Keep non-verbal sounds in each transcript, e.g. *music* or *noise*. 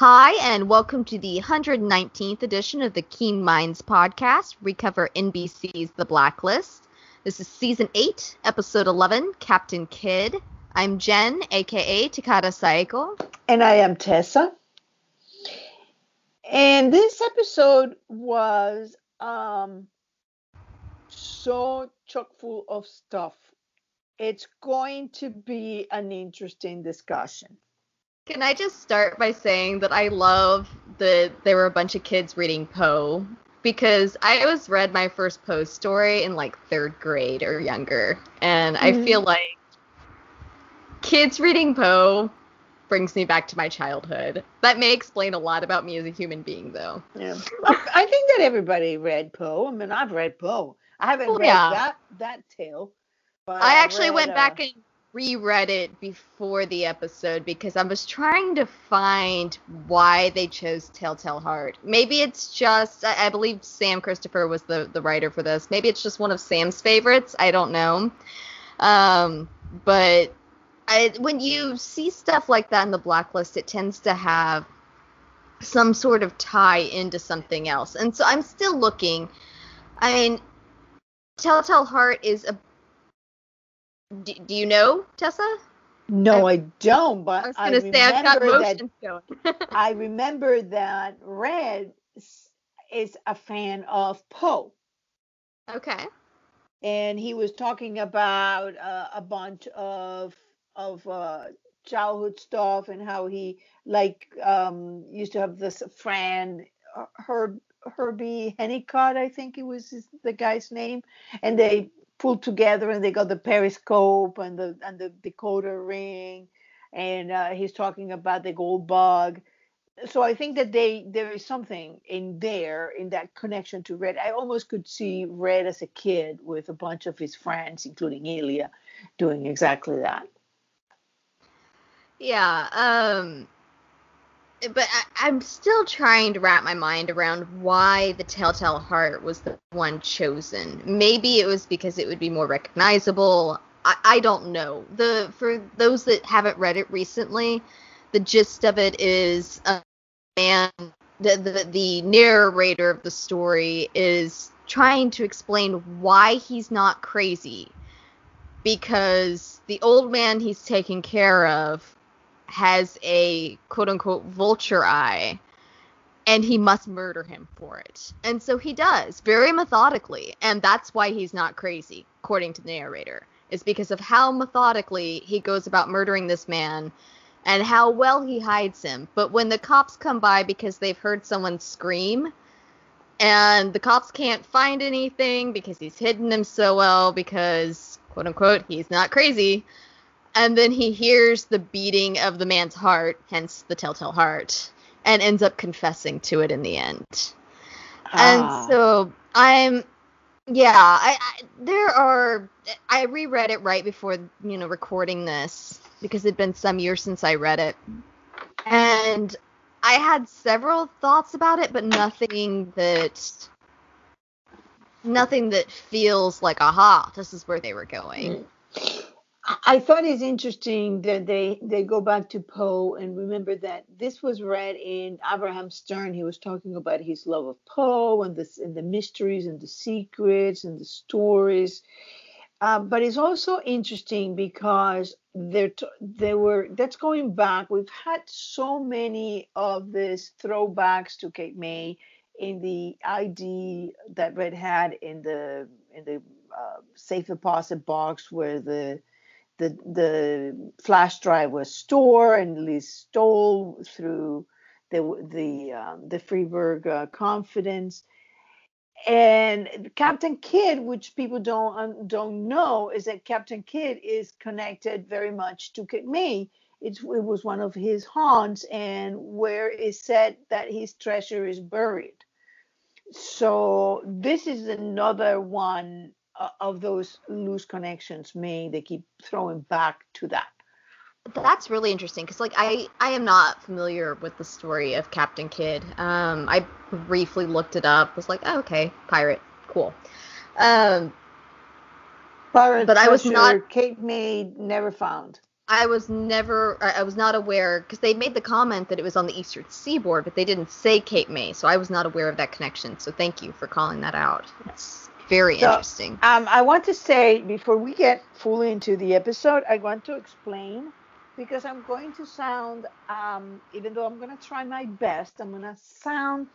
Hi, and welcome to the 119th edition of the Keen Minds podcast. We cover NBC's The Blacklist. This is season 8, episode 11, Captain Kidd. I'm Jen, aka Takada Saiko. And I am Tessa. And this episode was um, so chock full of stuff. It's going to be an interesting discussion. Can I just start by saying that I love that there were a bunch of kids reading Poe because I always read my first Poe story in like third grade or younger, and mm-hmm. I feel like kids reading Poe brings me back to my childhood. That may explain a lot about me as a human being, though. Yeah, I think that everybody read Poe. I mean, I've read Poe. I haven't read yeah. that that tale. I actually read, went uh, back and reread it before the episode because I was trying to find why they chose Telltale Heart. Maybe it's just I, I, believe Sam Christopher was the the writer for this. Maybe it's just one of Sam's favorites. I don't know. Um, but I when you see stuff like that in the blacklist, it tends to have some sort of tie into something else. And so I'm still looking. I mean, Telltale Heart is a do, do you know Tessa? No, I, I don't. But I was going to say I've got motions that, going. *laughs* I remember that Red is a fan of Poe. Okay. And he was talking about uh, a bunch of of uh, childhood stuff and how he like um, used to have this friend Herb Herbie Hennicott, I think it was his, the guy's name, and they pulled together and they got the periscope and the and the decoder ring and uh, he's talking about the gold bug. So i think that they there is something in there in that connection to red. I almost could see red as a kid with a bunch of his friends including Ilya doing exactly that. Yeah um but I, am still trying to wrap my mind around why the Telltale Heart was the one chosen. Maybe it was because it would be more recognizable. I, I don't know. The for those that haven't read it recently, the gist of it is a man, the, the the narrator of the story is trying to explain why he's not crazy because the old man he's taking care of has a quote unquote vulture eye and he must murder him for it. And so he does, very methodically. And that's why he's not crazy, according to the narrator, is because of how methodically he goes about murdering this man and how well he hides him. But when the cops come by because they've heard someone scream, and the cops can't find anything because he's hidden him so well because, quote unquote, he's not crazy and then he hears the beating of the man's heart, hence the telltale heart, and ends up confessing to it in the end. Ah. And so I'm yeah, I, I, there are I reread it right before, you know, recording this because it'd been some years since I read it. And I had several thoughts about it, but nothing that nothing that feels like aha, this is where they were going. I thought it's interesting that they they go back to Poe and remember that this was read in Abraham Stern. He was talking about his love of Poe and the and the mysteries and the secrets and the stories. Uh, but it's also interesting because there t- there were that's going back. We've had so many of these throwbacks to Cape May in the ID that Red had in the in the uh, safe deposit box where the the the flash drive was stored and Liz stole through the the um, the Freeburg uh, confidence. And Captain Kidd, which people don't um, don't know, is that Captain Kidd is connected very much to Cape May. It's, it was one of his haunts, and where is said that his treasure is buried. So this is another one of those loose connections made they keep throwing back to that that's really interesting because like i i am not familiar with the story of captain kidd um i briefly looked it up was like oh, okay pirate cool um pirate but i was not cape may never found I was never, I I was not aware because they made the comment that it was on the eastern seaboard, but they didn't say Cape May, so I was not aware of that connection. So thank you for calling that out. It's very So, interesting. Um, I want to say before we get fully into the episode, I want to explain because I'm going to sound, um, even though I'm going to try my best, I'm going to sound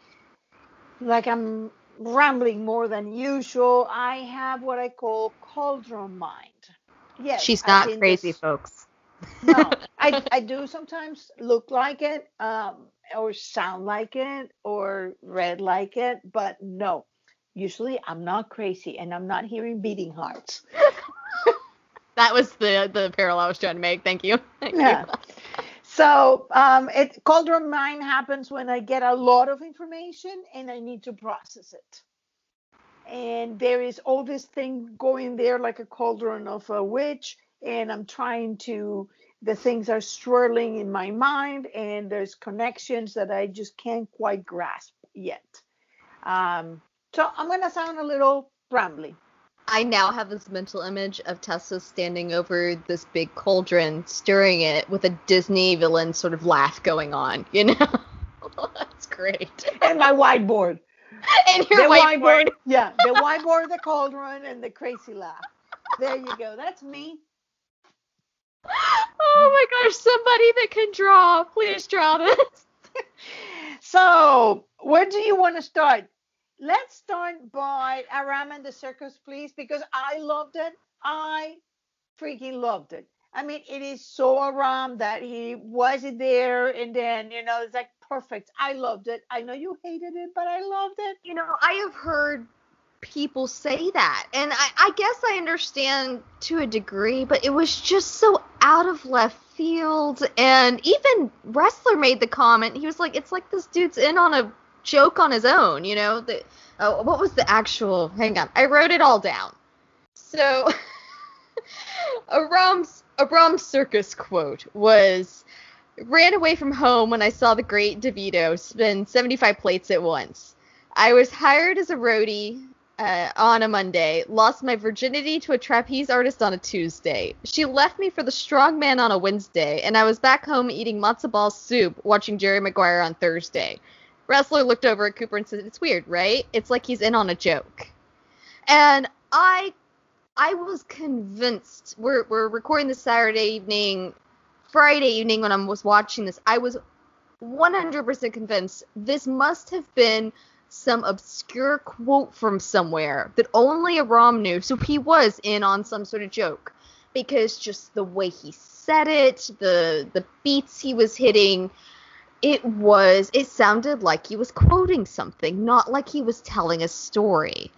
like I'm rambling more than usual. I have what I call cauldron mind. Yes, She's not crazy, this- folks. no, I, *laughs* I do sometimes look like it, um, or sound like it, or read like it, but no. Usually I'm not crazy and I'm not hearing beating hearts. *laughs* That was the the parallel I was trying to make. Thank you. *laughs* Thank Yeah. you. So um, it cauldron mind happens when I get a lot of information and I need to process it. And there is all this thing going there like a cauldron of a witch, and I'm trying to. The things are swirling in my mind, and there's connections that I just can't quite grasp yet. Um, so I'm gonna sound a little rambly. I now have this mental image of Tessa standing over this big cauldron, stirring it with a Disney villain sort of laugh going on. *laughs* You know, that's great. And my whiteboard. *laughs* And your the whiteboard. Yeah, the whiteboard, the cauldron, and the crazy laugh. There you go. That's me. Oh my gosh, somebody that can draw, please draw this. *laughs* So, where do you want to start? Let's start by Aram and the circus, please, because I loved it. I freaking loved it. I mean, it is so Aram that he wasn't there, and then you know it's like perfect. I loved it. I know you hated it, but I loved it. You know, I have heard people say that, and I, I guess I understand to a degree, but it was just so out of left field. And even Ressler made the comment. He was like, "It's like this dude's in on a joke on his own." You know, the oh, what was the actual? Hang on, I wrote it all down. So, *laughs* Aram's Aram's circus quote was ran away from home when I saw the great DeVito spin 75 plates at once. I was hired as a roadie uh, on a Monday, lost my virginity to a trapeze artist on a Tuesday. She left me for the strongman on a Wednesday, and I was back home eating matzo ball soup watching Jerry Maguire on Thursday. Ressler looked over at Cooper and said, It's weird, right? It's like he's in on a joke. And I I was convinced we're we're recording this Saturday evening, Friday evening when I was watching this, I was 100% convinced this must have been some obscure quote from somewhere that only Aram knew. So he was in on some sort of joke because just the way he said it, the the beats he was hitting, it was it sounded like he was quoting something, not like he was telling a story.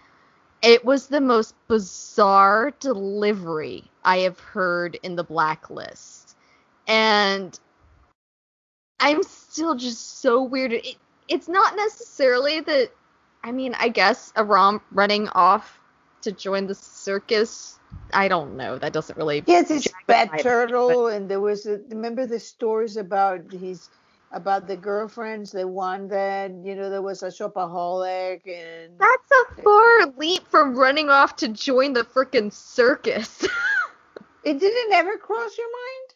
It was the most bizarre delivery I have heard in the blacklist. And I'm still just so weirded. It, it's not necessarily that I mean, I guess Aram running off to join the circus. I don't know. That doesn't really Yes, it's Bad Turtle, and there was a, remember the stories about his about the girlfriends, the one that you know there was a shopaholic, and That's a far leap from running off to join the freaking circus. *laughs* it didn't ever cross your mind.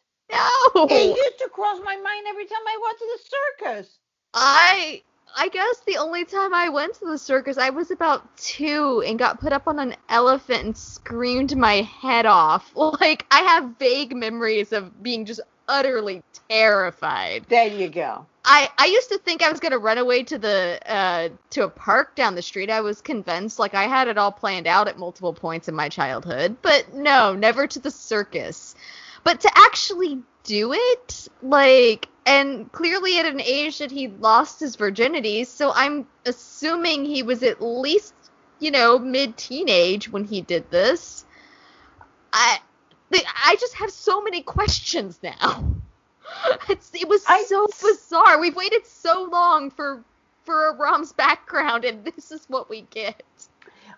no. It used to cross my mind every time I went to the circus. I I guess the only time I went to the circus, I was about two and got put up on an elephant and screamed my head off. *laughs* Like I have vague memories of being just utterly terrified. There you go. I I used to think I was gonna run away to the uh to a park down the street. I was convinced, like I had it all planned out at multiple points in my childhood, but no, never to the circus. But to actually do it, like, and clearly at an age that he lost his virginity, so I'm assuming he was at least, you know, mid teenage when he did this. I the, I just have so many questions now. *laughs* It's, it was I- so bizarre. We've waited so long for for Aram's background, and this is what we get.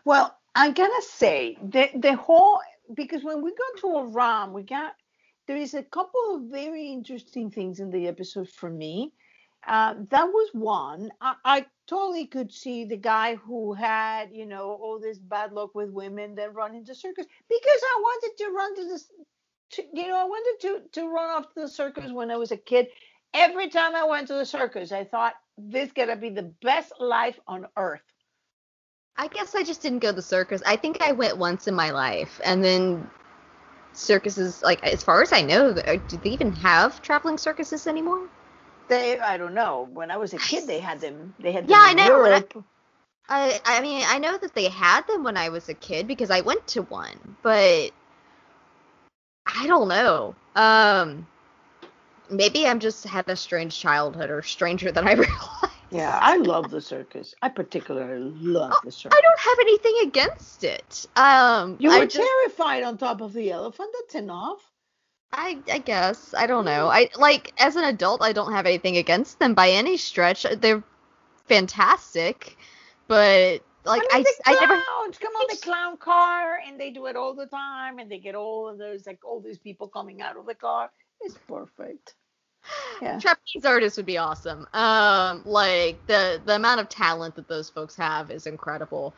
Well, I'm gonna say the the whole because when we go to Aram, we got there is a couple of very interesting things in the episode for me. Uh, that was one. I, I totally could see the guy who had, you know, all this bad luck with women that run into circus because I wanted to run to this to, you know, I wanted to to run off to the circus when I was a kid. Every time I went to the circus, I thought this gotta be the best life on earth. I guess I just didn't go to the circus. I think I went once in my life, and then circuses, like as far as I know, uh, do they even have traveling circuses anymore? They, I don't know. When I was a kid, they had them. They had them Yeah, I know, I- I I mean I know that they had them when I was a kid because I went to one, but I don't know. Um, maybe I'm just had a strange childhood or stranger than I *laughs* realized. Yeah, I love the circus. I particularly love the circus. I don't have anything against it. Um, You I were just, terrified on top of the elephant. That's enough. I I guess I don't know. I like as an adult, I don't have anything against them by any stretch. They're fantastic, but like I, I mean, the I never come on the clown car, and they do it all the time, and they get all of those like all these people coming out of the car. It's perfect. Yeah. trapeze artists would be awesome. Um, like the the amount of talent that those folks have is incredible.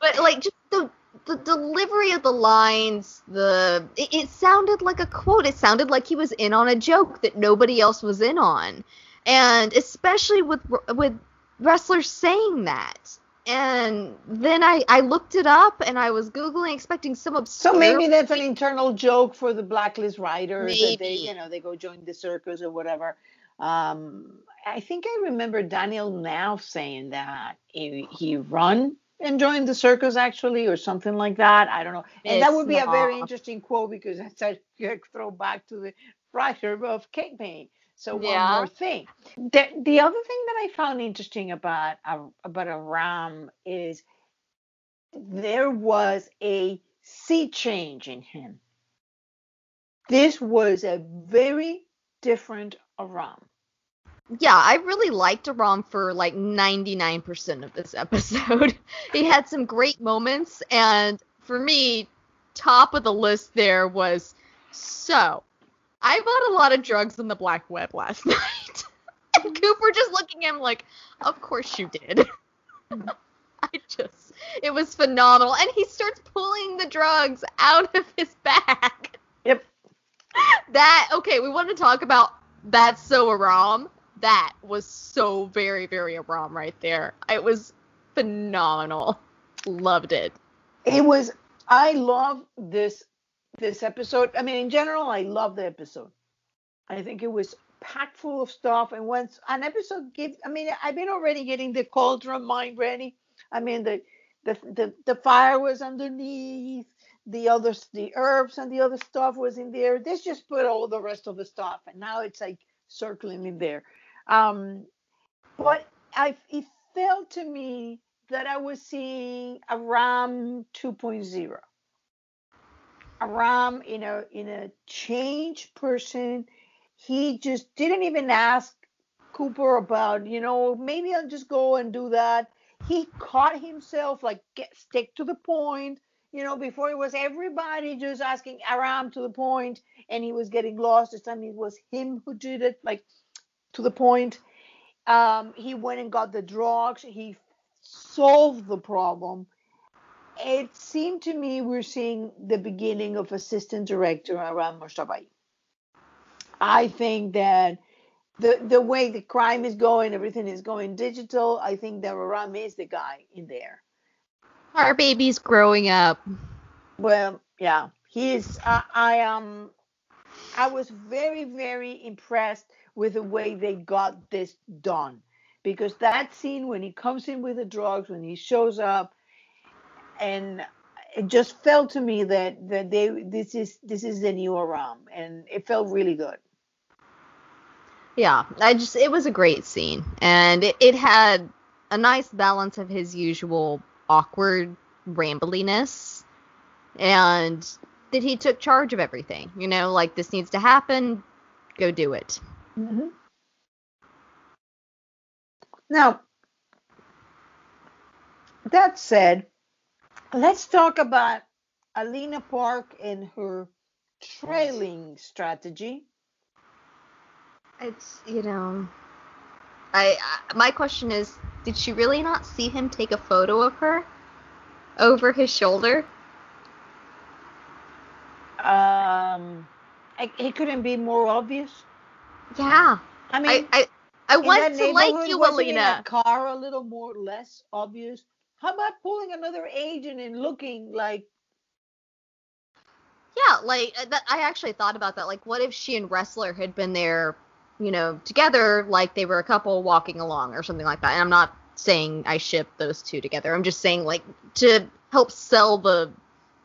But like just the the delivery of the lines, the it, it sounded like a quote. It sounded like he was in on a joke that nobody else was in on, and especially with with Ressler's saying that. And then I I looked it up and I was googling expecting some obscure. So maybe that's an internal joke for the blacklist riders that they, Maybe. you know, they go join the circus or whatever. Um, I think I remember Daniel Knauf saying that he, he run and joined the circus actually, or something like that. I don't know. And that would be a very interesting quote because that's a good throw back to the writer of Cape May. So Yeah. one more thing. The, the other thing that I found interesting about a, about Aram is there was a sea change in him. This was a very different Aram. Yeah, I really liked Aram for like 99% of this *laughs* episode. he had some great moments, and for me, top of the list there was so. I bought a lot of drugs on the black web last *laughs* night. and Cooper just looking at him like, of course you did. *laughs* I just, it was phenomenal. And he starts pulling the drugs out of his bag. Yep. That, okay, we want to talk about that's so Aram. That was so very, very Aram right there. It was phenomenal. Loved it. It was I love this this episode. I mean in general I love the episode. I think it was packed full of stuff and once an episode gives I mean I've been already getting the cauldron mind ready. I mean the the the, the fire was underneath the others the herbs and the other stuff was in there. This just put all the rest of the stuff and now it's like circling in there. Um but I it felt to me that I was seeing Aram 2.0. Aram in a in a changed person. He just didn't even ask Cooper about, you know, maybe I'll just go and do that. He caught himself like get stick to the point. You know, before it was everybody just asking Aram to the point, and he was getting lost. This time it was him who did it, like to the point. Um, he went and got the drugs. He solved the problem. It seemed to me we're seeing the beginning of assistant director Aram Mojtabai. I think that the the way the crime is going, everything is going digital. I think that Aram is the guy in there. Our baby's growing up. Well, yeah, he's. I, I um, I was very very impressed with the way they got this done, because that scene when he comes in with the drugs, when he shows up, and it just felt to me that that they this is this is the new Aram, and it felt really good. Yeah, I just it was a great scene, and it, it had a nice balance of his usual awkward rambliness, and that he took charge of everything. You know, like this needs to happen, go do it. Mhm. Now, that said, let's talk about Alina Park and her trailing strategy. It's you know, I, I my question is, did she really not see him take a photo of her over his shoulder? Um, I, it couldn't be more obvious. Yeah. I mean, I, I, I want to like you, Alina. car a little more less obvious. How about pulling another agent and looking like Yeah, like uh, that, I actually thought about that. Like, what if she and Ressler had been there, you know, together, like they were a couple walking along or something like that. And I'm not saying I ship those two together. I'm just saying like to help sell the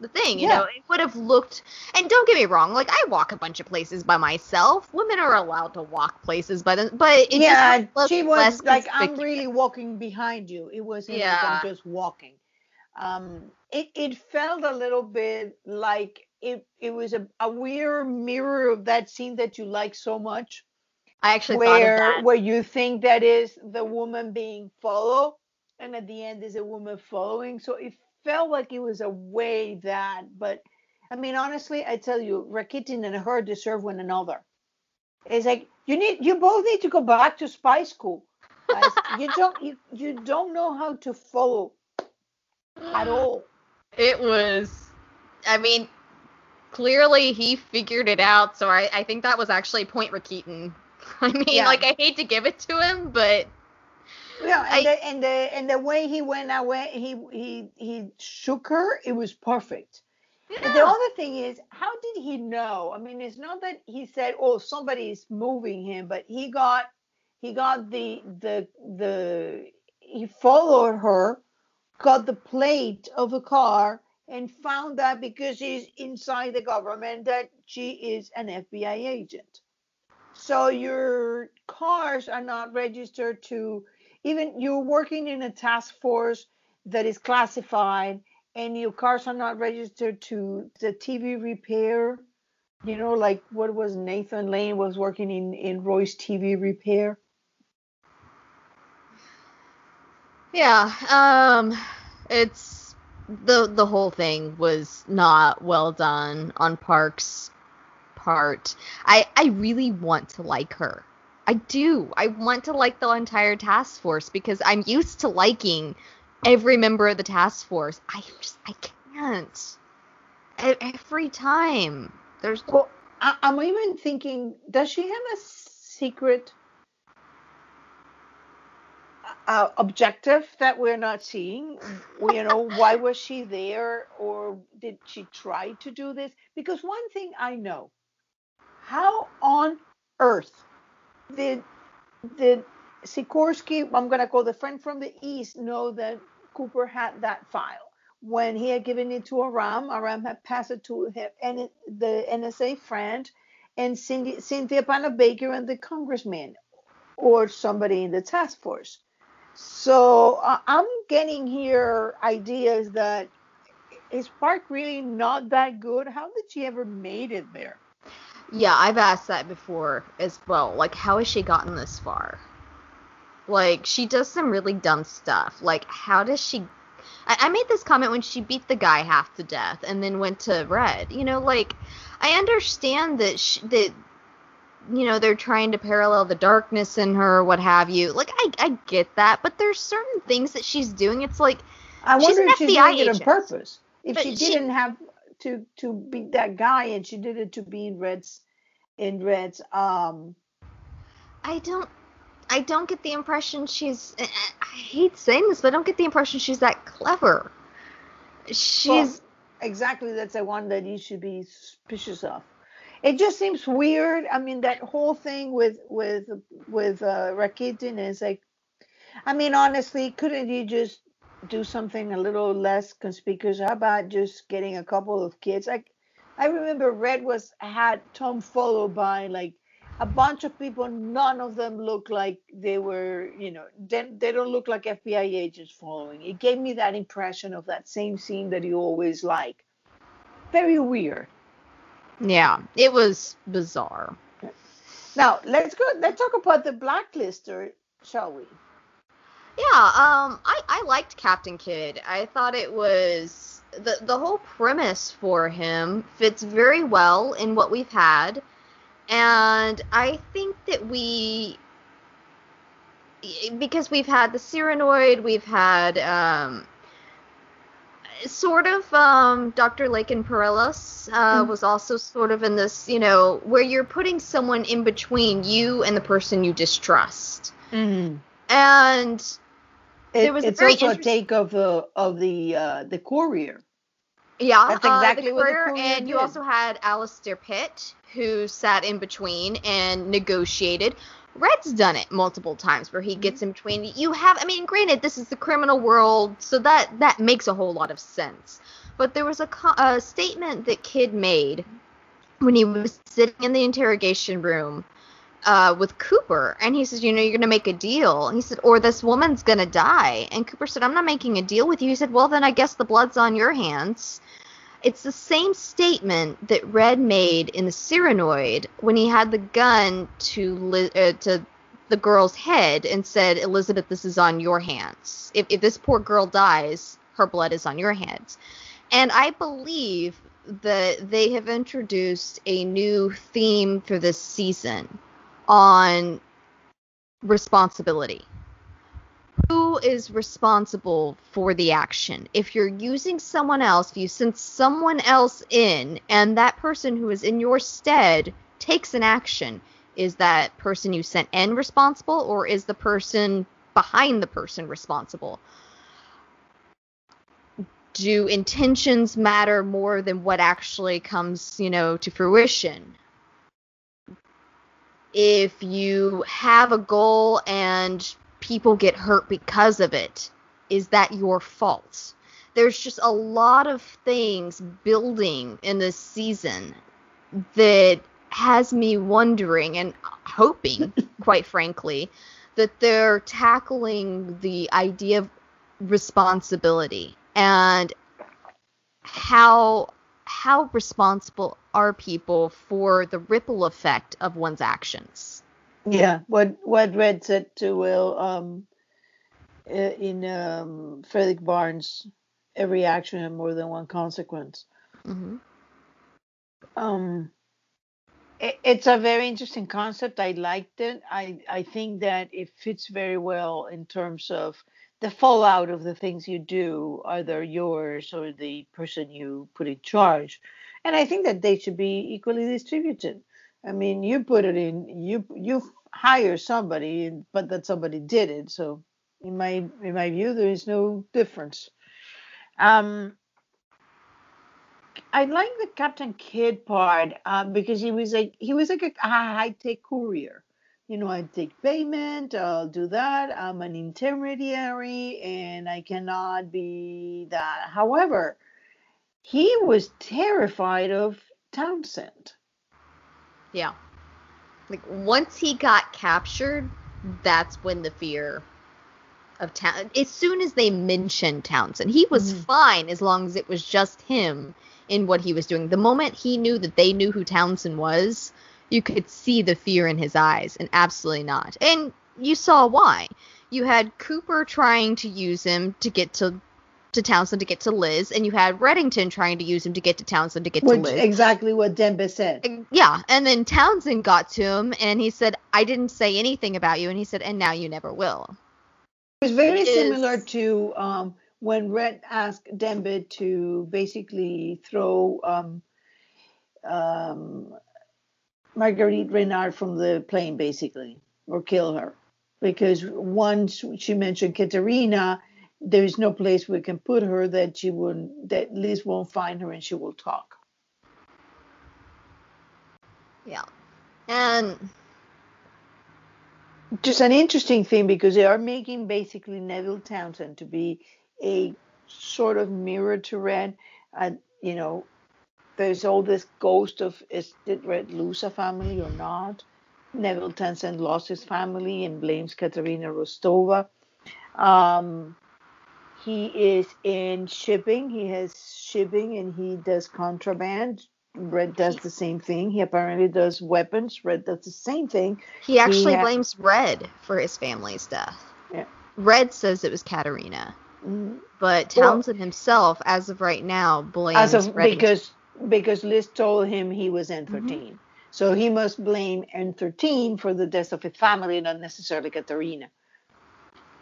the thing. You Yeah. know, it would have looked. And don't get me wrong, like I walk a bunch of places by myself. Women are allowed to walk places by them, but it yeah, she was like I'm really walking behind you. It wasn't like Yeah. I'm just walking. Um, it it felt a little bit like it it was a, a weird mirror of that scene that you like so much, I actually where where you think that is the woman being followed, and at the end is a woman following. So it felt like it was a way that, but I mean honestly, I tell you, Rakitin and her deserve one another. It's like you need you both need to go back to spy school. *laughs* you don't you, you don't know how to follow at *gasps* all. It was, I mean, clearly he figured it out. So I, I think that was actually Point Rakitin. *laughs* I mean, Yeah. like I hate to give it to him, but No, and I- the and the and the way he went away, he he he shook her. It was perfect. But the other thing is, how did he know? I mean, it's not that he said, "Oh, somebody's moving him," but he got he got the the the he followed her, got the plate of a car, and found out because he's inside the government that she is an FBI agent. So your cars are not registered to even you're working in a task force that is classified and your cars are not registered to the TV repair. You know, like what was Nathan Lane was working in in Roy's TV repair. Yeah, um it's the the whole thing was not well done on Park's part. I I really want to like her. I do. I want to like the entire task force because I'm used to liking every member of the task force. I just I can't. Every time. There's Well, I, I'm even thinking, does she have a secret uh, objective that we're not seeing? You know, why *laughs* was she there, or did she try to do this? Because one thing I know, how on earth did did Sikorsky, I'm gonna call the friend from the east, know that Cooper had that file? When he had given it to Aram, Aram had passed it to him and the NSA friend and Cynthia Panabaker and the congressman or somebody in the task force. So uh, I'm getting here ideas that is Park really not that good? How did she ever made it there? Yeah, I've asked that before as well. Like, how has she gotten this far? Like, she does some really dumb stuff. Like, how does she? I, I made this comment when she beat the guy half to death and then went to Red. You know, like, I understand that sh that you know they're trying to parallel the darkness in her, what have you. Like, I I get that, but there's certain things that she's doing. It's like, I She's wonder an if she's FBI doing it on purpose. If But she she- didn't have to to beat that guy and she did it to be in Red's in Red's um I don't I don't get the impression she's I I hate saying this, but I don't get the impression she's that clever. She's well, exactly that's the one that you should be suspicious of. It just seems weird. I mean that whole thing with with with uh, Rakitin is like I mean honestly, couldn't you just do something a little less conspicuous? How about just getting a couple of kids? Like I remember Red was had Tom followed by like a bunch of people. None of them look like they were, you know, they, they don't look like FBI agents following. It gave me that impression of that same scene that you always like. Very weird. yeah, it was bizarre. Now let's go. Let's talk about the blacklister, shall we? Yeah, um I I liked Captain Kidd. I thought it was the the whole premise for him fits very well in what we've had. And I think that we because we've had the Cyranoid, we've had um sort of um, Dr. Laken Perillos uh, mm. was also sort of in this, you know, where you're putting someone in between you and the person you distrust. Mm-hmm. And it, there was it's a also a take of the of the uh, the courier. Yeah, that's exactly uh, the courier, what the courier and did. you also had Alistair Pitt, who sat in between and negotiated. Red's done it multiple times where he gets in between. You have, I mean, granted, this is the criminal world, so that that makes a whole lot of sense. But there was a, a statement that Kidd made when he was sitting in the interrogation room uh, with Cooper, and he says, "You know, you're to make a deal." he said, "Or this woman's to die." And Cooper said, "I'm not making a deal with you." He said, "Well, then I guess the blood's on your hands." It's the same statement that Red made in the Cyranoid when he had the gun to uh, to the girl's head and said, "Elizabeth, this is on your hands. If, if this poor girl dies, her blood is on your hands." And I believe that they have introduced a new theme for this season on responsibility who is responsible for the action. If you're using someone else, if you send someone else in and that person who is in your stead takes an action, is that person you sent in responsible or is the person behind the person responsible? Do intentions matter more than what actually comes, you know, to fruition? If you have a goal and people get hurt because of it. Is that your fault? There's just a lot of things building in this season that has me wondering and hoping, *laughs* quite frankly, that they're tackling the idea of responsibility and how how responsible are people for the ripple effect of one's actions yeah, what what Red said to Will um, in um, Frederick Barnes, every action had more than one consequence. Mm-hmm. Um, it, it's a very interesting concept. I liked it. I I think that it fits very well in terms of the fallout of the things you do, either yours or the person you put in charge. And I think that they should be equally distributed. I mean, you put it in, you you hire somebody, but that somebody did it. So in my in my view, there is no difference. Um, I like the Captain Kidd part uh, because he was like he was like a high tech courier. You know, I take payment, I'll do that. I'm an intermediary, and I cannot be that. However, he was terrified of Townsend. Yeah. Like once he got captured, that's when the fear of town. As soon as they mentioned Townsend, he was mm. fine as long as it was just him in what he was doing. The moment he knew that they knew who Townsend was, you could see the fear in his eyes, and absolutely not. And you saw why. You had Cooper trying to use him to get to to Townsend to get to Liz, and you had Reddington trying to use him to get to Townsend to get Which, to Liz. Exactly what Dembe said. Yeah, and then Townsend got to him, and he said, "I didn't say anything about you," and he said, "And now you never will." It was very it similar is... to um, when Red asked Dembe to basically throw um, um, Marguerite Renard from the plane, basically, or kill her, because once she mentioned Katerina there is no place we can put her that she will that Liz won't find her and she will talk. Yeah. And just an interesting thing because they are making basically Neville Townsend to be a sort of mirror to Red. And you know, there's all this ghost of is did Red lose a family or not? Neville Townsend lost his family and blames Katerina Rostova. Um, he is in shipping. He has shipping and he does contraband. Red does the same thing. He apparently does weapons. Red does the same thing. He actually he ha- blames Red for his family's death. Yeah. Red says it was Katerina. Mm-hmm. But Townsend well, himself, as of right now, blames of, because because Liz told him he was N13. Mm-hmm. So he must blame N13 for the death of his family, not necessarily Katerina.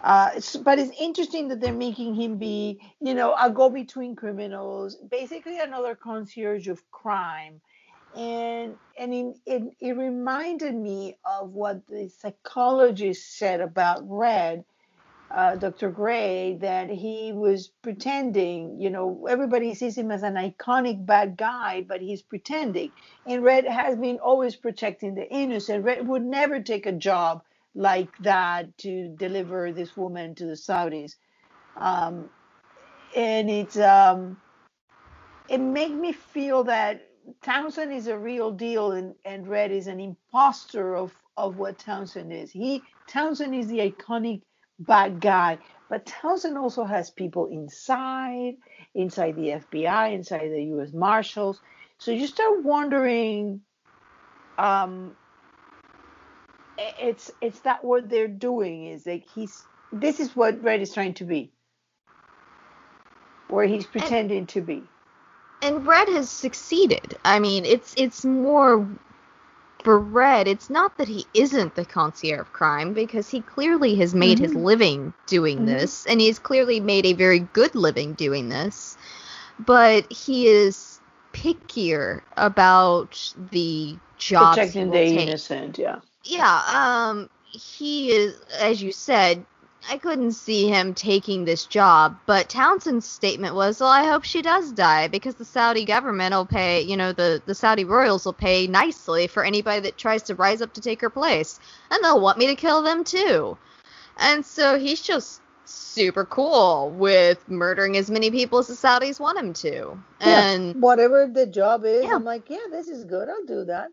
Uh, it's, but it's interesting that they're making him be, you know, a go-between criminals, basically another concierge of crime, and and it, it, it reminded me of what the psychologist said about Red, uh, Dr. Gray, that he was pretending. You know, everybody sees him as an iconic bad guy, but he's pretending. And Red has been always protecting the innocent. Red would never take a job like that to deliver this woman to the Saudis. Um, and it's um, it made me feel that Townsend is a real deal and, and Red is an imposter of, of what Townsend is. He Townsend is the iconic bad guy, but Townsend also has people inside, inside the FBI, inside the US Marshals. So you start wondering um, it's it's that what they're doing is like he's this is what Red is trying to be, where he's pretending and, to be. And Red has succeeded. I mean, it's it's more for Red. It's not that he isn't the concierge of crime because he clearly has made mm-hmm. his living doing mm-hmm. this, and he's clearly made a very good living doing this. But he is pickier about the jobs protecting the take. innocent. Yeah yeah, um, he is, as you said, I couldn't see him taking this job, but Townsend's statement was, well, I hope she does die because the Saudi government will pay, you know, the, the Saudi royals will pay nicely for anybody that tries to rise up to take her place. And they'll want me to kill them too. And so he's just super cool with murdering as many people as the Saudis want him to. And yeah, whatever the job is, yeah. I'm like, yeah, this is good. I'll do that.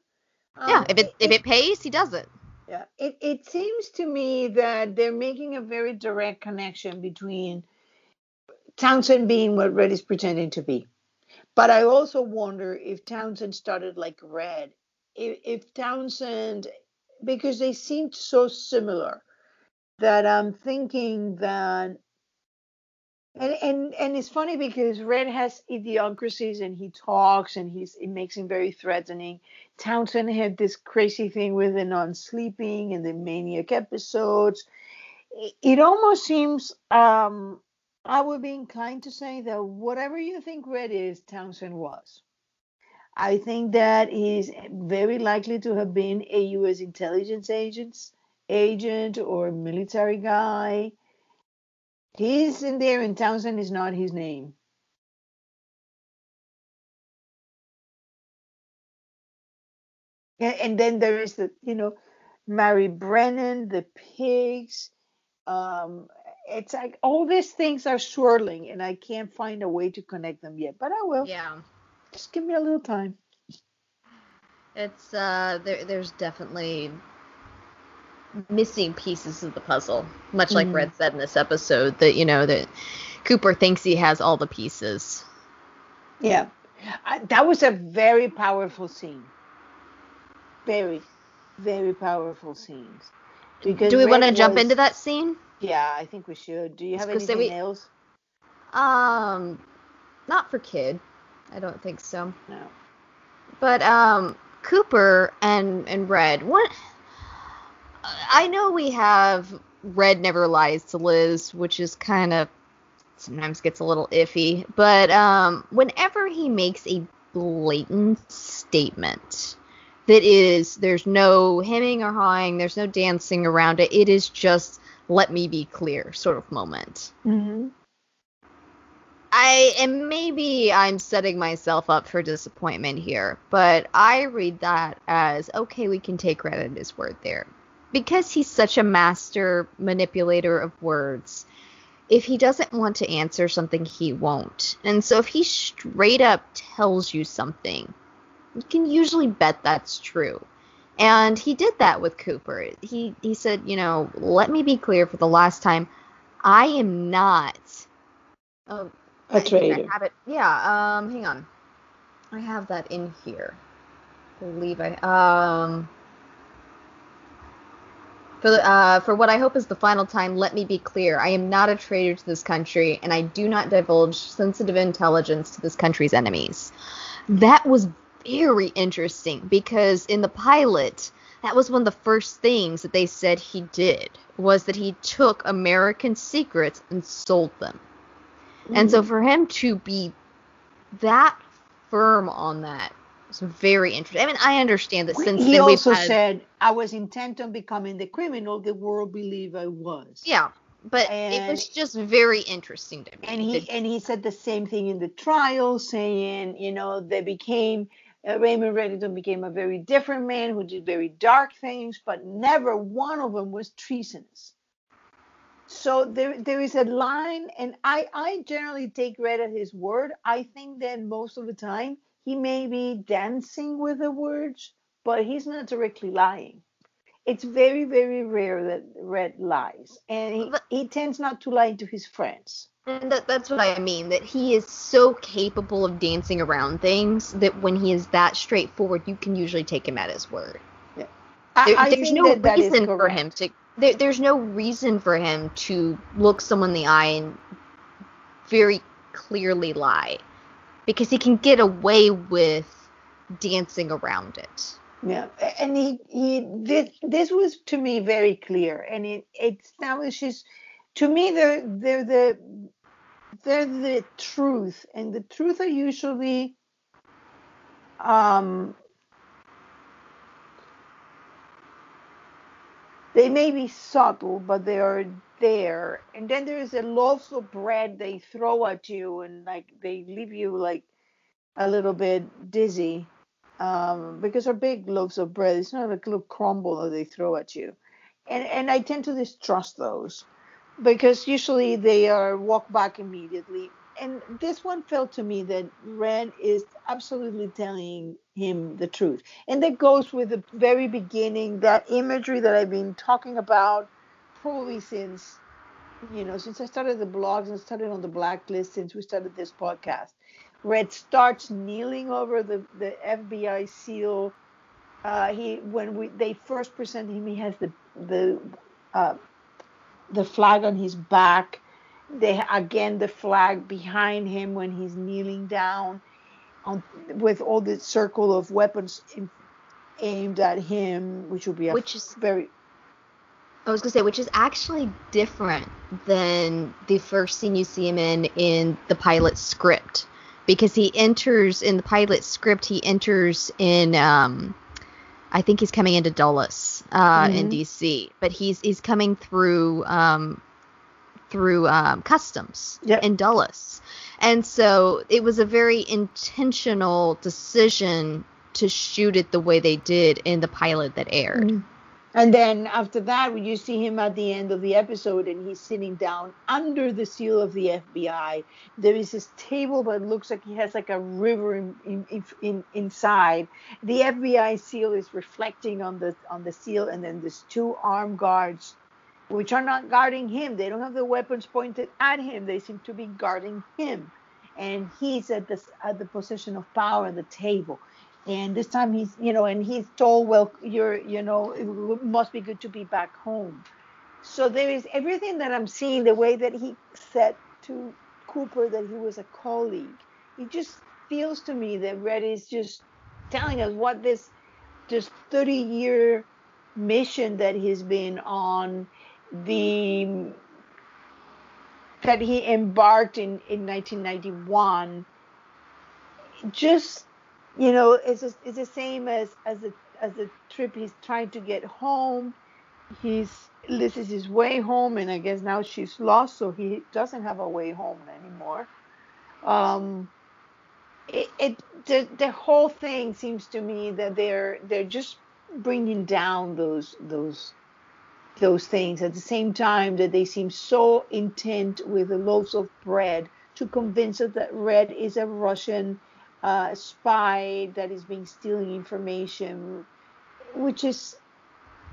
Yeah, um, if it, it if it pays, he does it. Yeah, it it seems to me that they're making a very direct connection between Townsend being what Red is pretending to be. But I also wonder if Townsend started like Red, if, if Townsend, because they seemed so similar, that I'm thinking that and, and and it's funny because Red has idiosyncrasies and he talks and he's it makes him very threatening. Townsend had this crazy thing with the non-sleeping and the maniac episodes. It, it almost seems um, I would be inclined to say that whatever you think Red is, Townsend was. I think that he's very likely to have been a U.S. intelligence agent, agent or military guy He's in there, and Townsend is not his name. And, then there is the, you know, Mary Brennan, the pigs. Um, it's like all these things are swirling, and I can't find a way to connect them yet, but I will. Yeah. Just give me a little time. It's uh, there. There's definitely missing pieces of the puzzle, much like mm. Red said in this episode that you know that Cooper thinks he has all the pieces. Yeah, I, that was a very powerful scene. Very, very powerful scenes. Because Do we want to jump into that scene? Yeah, I think we should. Do you have anything we, else? Um, not for Kidd. I don't think so. No. But um, Cooper and and Red. What I know we have Red Never Lies to Liz, which is kind of sometimes gets a little iffy, but um, whenever he makes a blatant statement that is there's no hemming or hawing, there's no dancing around it, it is just let me be clear sort of moment. Mm-hmm. I and maybe I'm setting myself up for disappointment here, but I read that as okay, we can take Red at his word there because he's such a master manipulator of words, if he doesn't want to answer something, he won't. And so if he straight up tells you something, you can usually bet that's true. And he did that with Cooper. He he said, you know, let me be clear for the last time, I am not oh, a traitor. I have it. Yeah. Um. Hang on. I have that in here. I believe I um. For, uh, for what I hope is the final time, let me be clear. I am not a traitor to this country, and I do not divulge sensitive intelligence to this country's enemies. That was very interesting because in the pilot, that was one of the first things that they said he did was that he took American secrets and sold them. Mm-hmm. And so mm. for him to be that firm on that was very interesting. I mean, I understand that since he also had, said I was intent on becoming the criminal the world believed I was. Yeah, but and, it was just very interesting to me. And he and he said the same thing in the trial, saying you know they became uh, Raymond Reddington became a very different man who did very dark things, but never one of them was treasonous. So there, there is a line, and I, I generally take Red at his word. I think that most of the time he may be dancing with the words, but he's not directly lying. It's very, very rare that Red lies, and he, he tends not to lie to his friends. And that, that's what I mean, that he is so capable of dancing around things that when he is that straightforward, you can usually take him at his word. Yeah. There, I, there's no that reason for him to there, there's no reason for him to look someone in the eye and very clearly lie because he can get away with dancing around it. Yeah, and he he this this was to me very clear, and it it establishes to me they're they're the they're the truth, and the truth are usually um, they may be subtle, but they are there. And then there's a loaf of bread they throw at you, and like they leave you like a little bit dizzy um, because they're big loaves of bread. It's not like a little crumble that they throw at you, and and I tend to distrust those because usually they are walk back immediately. And this one felt to me that Red is absolutely telling him the truth. And that goes with the very beginning, that imagery that I've been talking about probably since, you know, since I started the blogs and started on the blacklist, since we started this podcast. Red starts kneeling over the, the FBI seal. Uh, he when we they first present him, he has the the uh, the flag on his back. They again the flag behind him when he's kneeling down, on, with all the circle of weapons in, aimed at him, which would be which is very. I was gonna say, which is actually different than the first scene you see him in in the pilot script, because he enters in the pilot script. He enters in, um, I think he's coming into Dulles uh, mm-hmm. in DC, but he's he's coming through um, through um, customs yep. in Dulles, and so it was a very intentional decision to shoot it the way they did in the pilot that aired. Mm-hmm. And then after that, when you see him at the end of the episode, and he's sitting down under the seal of the FBI. There is this table, but it looks like he has like a river in, in, in, inside. The FBI seal is reflecting on the on the seal, and then there's two armed guards, which are not guarding him. They don't have the weapons pointed at him. They seem to be guarding him, and he's at the at the position of power at the table and this time he's you know and he's told well you're you know it must be good to be back home. So there is everything that i'm seeing the way that he said to cooper that he was a colleague. It just feels to me that red is just telling us what this just 30 year mission that he's been on the that he embarked in in 1991 just you know, it's just, it's the same as as a as a trip. He's trying to get home. He's this is his way home, and I guess now she's lost, so he doesn't have a way home anymore. Um, it, it the the whole thing seems to me that they're they're just bringing down those those those things at the same time that they seem so intent with the loaves of bread to convince us that red is a Russian uh, spy that is being stealing information, which is,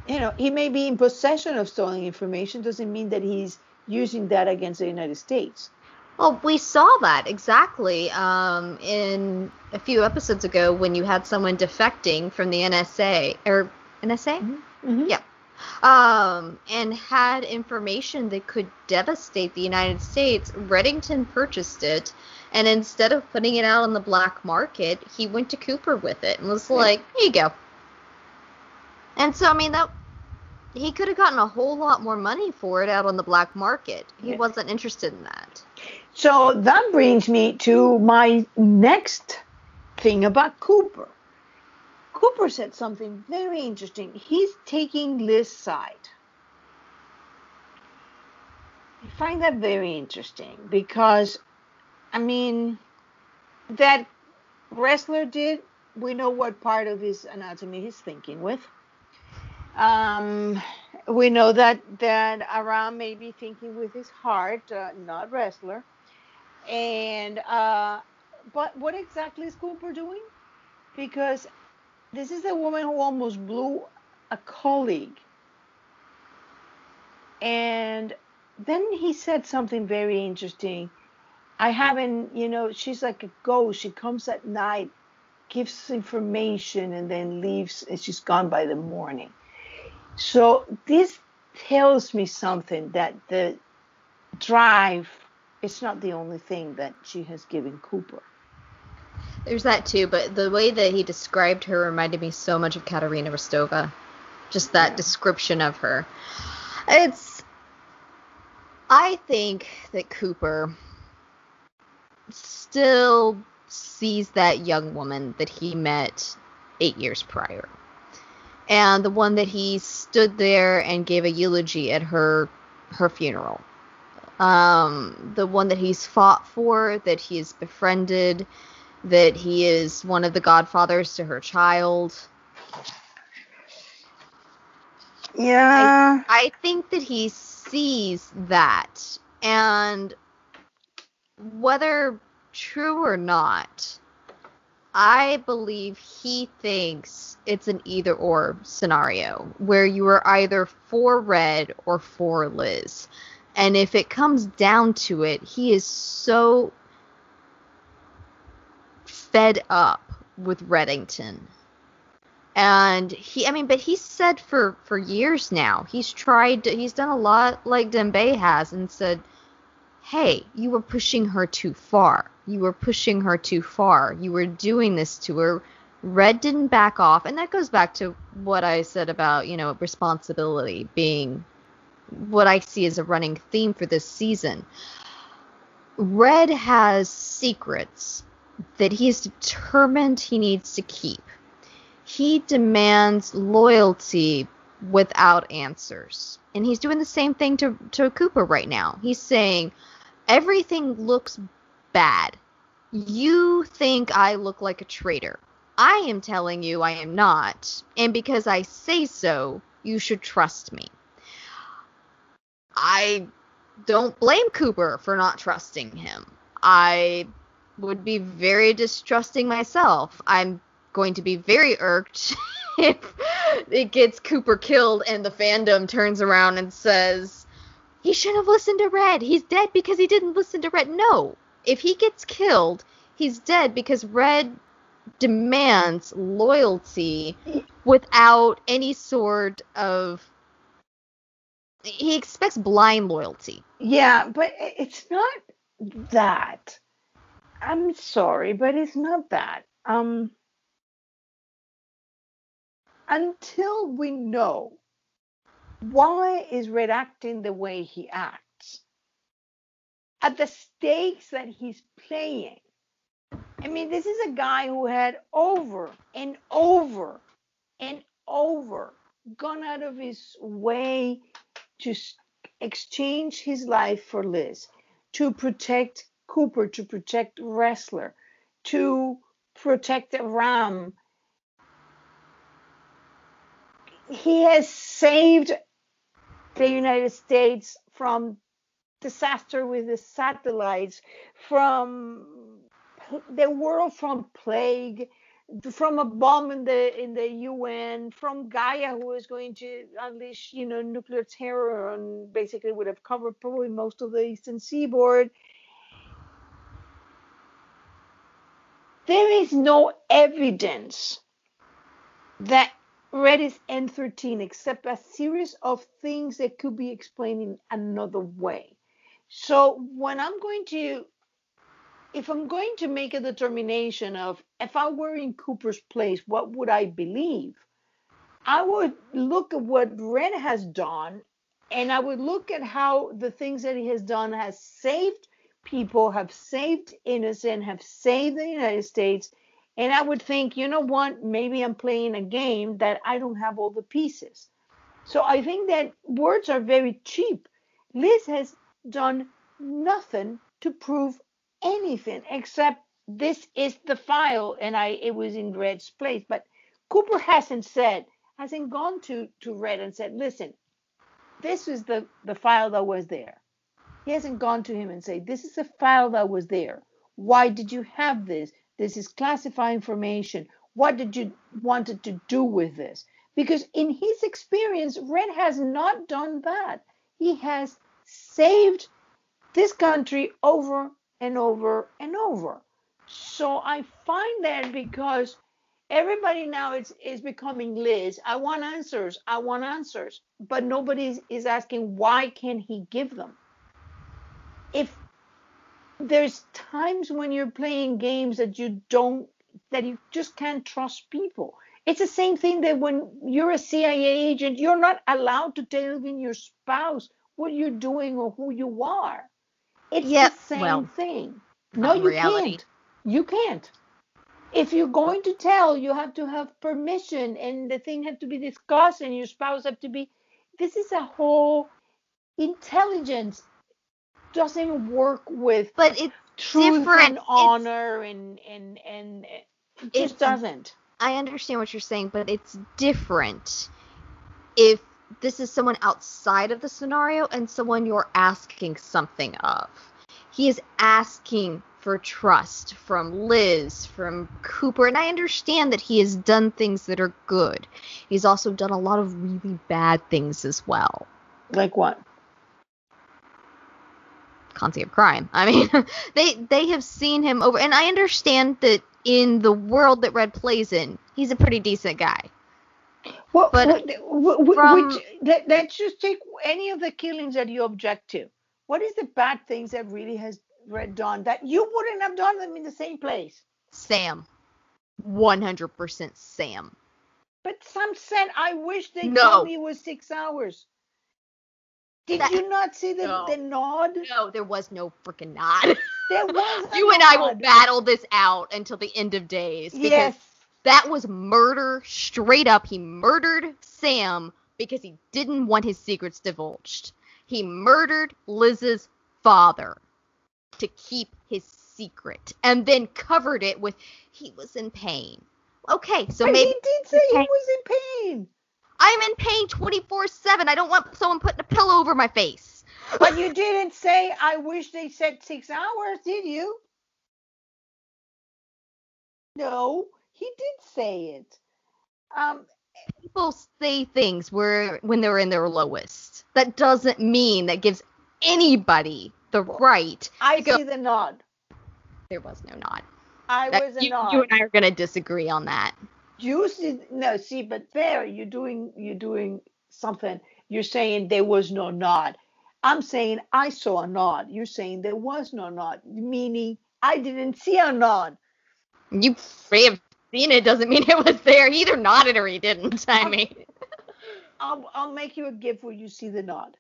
you know, he may be in possession of stolen information, doesn't mean that he's using that against the United States. Well, we saw that exactly um, in a few episodes ago when you had someone defecting from the NSA or NSA. Mm-hmm. Mm-hmm. Yeah um, and had information that could devastate the United States, Reddington purchased it. And instead of putting it out on the black market, he went to Cooper with it and was like, here you go. And so I mean that he could have gotten a whole lot more money for it out on the black market. He Yeah. wasn't interested in that. So that brings me to my next thing about Cooper. Cooper said something very interesting. He's taking Liz's side. I find that very interesting because, I mean, that Ressler did, we know what part of his anatomy he's thinking with. Um, we know that that Aram may be thinking with his heart, uh, not Ressler. And uh, but what exactly is Cooper doing? Because this is a woman who almost blew a colleague. And then he said something very interesting. I haven't, you know, she's like a ghost. She comes at night, gives information, and then leaves, and she's gone by the morning. So this tells me something that the drive is not the only thing that she has given Cooper. There's that too, but the way that he described her reminded me so much of Katerina Rostova. Just that Yeah. description of her. It's. I think that Cooper still sees that young woman that he met eight years prior. And the one that he stood there and gave a eulogy at her her funeral. Um, the one that he's fought for, that he has befriended, that he is one of the godfathers to her child. Yeah. I think that he sees that, and whether true or not, I believe he thinks it's an either or scenario where you are either for Red or for Liz. And if it comes down to it, he is so fed up with Reddington. And he, I mean, but he's said for for years now. He's tried. To, he's done a lot like Dembe has, and said, "Hey, you were pushing her too far. You were pushing her too far. You were doing this to her." Red didn't back off, and that goes back to what I said about you know responsibility being what I see as a running theme for this season. Red has secrets that he is determined he needs to keep. He demands loyalty without answers. And he's doing the same thing to, to Cooper right now. He's saying, everything looks bad. You think I look like a traitor. I am telling you I am not. And because I say so, you should trust me. I don't blame Cooper for not trusting him. I would be very distrusting myself. I'm going to be very irked *laughs* if it gets Cooper killed and the fandom turns around and says, he shouldn't have listened to Red. He's dead because he didn't listen to Red. No. If he gets killed, he's dead because Red demands loyalty without any sort of. He expects blind loyalty. Yeah, but it's not that. I'm sorry, but it's not that. Um, until we know why is Red acting the way he acts, at the stakes that he's playing. I mean, this is a guy who had over and over and over gone out of his way to exchange his life for Liz, to protect Cooper, to protect Ressler, to protect Aram. He has saved the United States from disaster with the satellites, from the world from plague, from a bomb in the in the UN, from Gaia who is going to unleash, you know, nuclear terror and basically would have covered probably most of the eastern seaboard. There is no evidence that Red is N13 except a series of things that could be explained in another way. So when I'm going to if I'm going to make a determination of if I were in Cooper's place, what would I believe? I would look at what Red has done, and I would look at how the things that he has done has saved people, have saved innocent, have saved the United States. And I would think, you know what? Maybe I'm playing a game that I don't have all the pieces. So I think that words are very cheap. Liz has done nothing to prove anything except this is the file and I it was in Red's place. But Cooper hasn't said, hasn't gone to, to Red and said, listen, this is the, the file that was there. He hasn't gone to him and said, this is a file that was there. Why did you have this? This is classified information. What did you wanted to do with this? Because in his experience, Red has not done that. He has saved this country over and over and over. So I find that because everybody now is, is becoming Liz. I want answers. I want answers. But nobody is asking why can he give them? If there's times when you're playing games that you don't that you just can't trust people. It's the same thing that when you're a CIA agent, you're not allowed to tell even your spouse what you're doing or who you are. It's Yep, the same well, thing. No, you reality. can't. You can't. If you're going to tell, you have to have permission and the thing have to be discussed and your spouse have to be this is a whole intelligence doesn't work with But it's truth different. and It's- honor and and and it just doesn't. I understand what you're saying, but it's different if this is someone outside of the scenario and someone you're asking something of. He is asking for trust from Liz, from Cooper, and I understand that he has done things that are good. He's also done a lot of really bad things as well. Like what? Concept of crime. I mean, *laughs* they they have seen him over, and I understand that in the world that Red plays in, he's a pretty decent guy. What, But what, what, from- which let, let's just take any of the killings that you object to. What is the bad things that really has Red done that you wouldn't have done them in the same place? Sam. 100% Sam. But Sam said, I wish they No. told me it was six hours. Did That- you not see the, No. the nod? No, there was no freaking nod. *laughs* There was you and I will battle this out until the end of days. Because Yes. that was murder straight up. He murdered Sam because he didn't want his secrets divulged. He murdered Liz's father to keep his secret and then covered it with he was in pain. Okay, so But maybe he did say he was in pain. I'm in pain 24 7. I don't want someone putting a pillow over my face. *laughs* But you didn't say, I wish they said six hours, did you? No, he did say it. Um, People say things where when they're in their lowest. That doesn't mean that gives anybody the right. I go- see the nod. There was no nod. I That- was a you, nod. you and I are going to disagree on that. You see, no, see, but there you're doing you're doing something. You're saying there was no nod. I'm saying I saw a nod. You're saying there was no nod, meaning I didn't see a nod. You may have seen it doesn't mean *laughs* it was there. He either nodded or he didn't. I mean, I'll I'll make you a gift where you see the nod.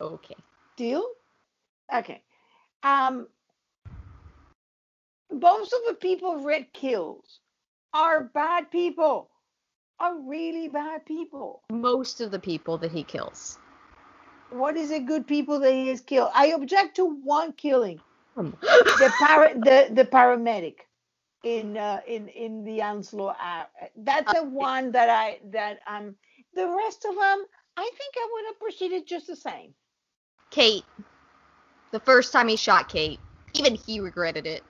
okay. Deal? Okay. Um, most of the people Red kills are bad people. Are really bad people. Most of the people that he kills. What is it good people that he has killed? I object to one killing. The para *laughs* the the paramedic in uh, in in the Anslo app. That's the one that I that um the rest of them I think I would have proceeded just the same. Kate. The first time he shot Kate, even he regretted it.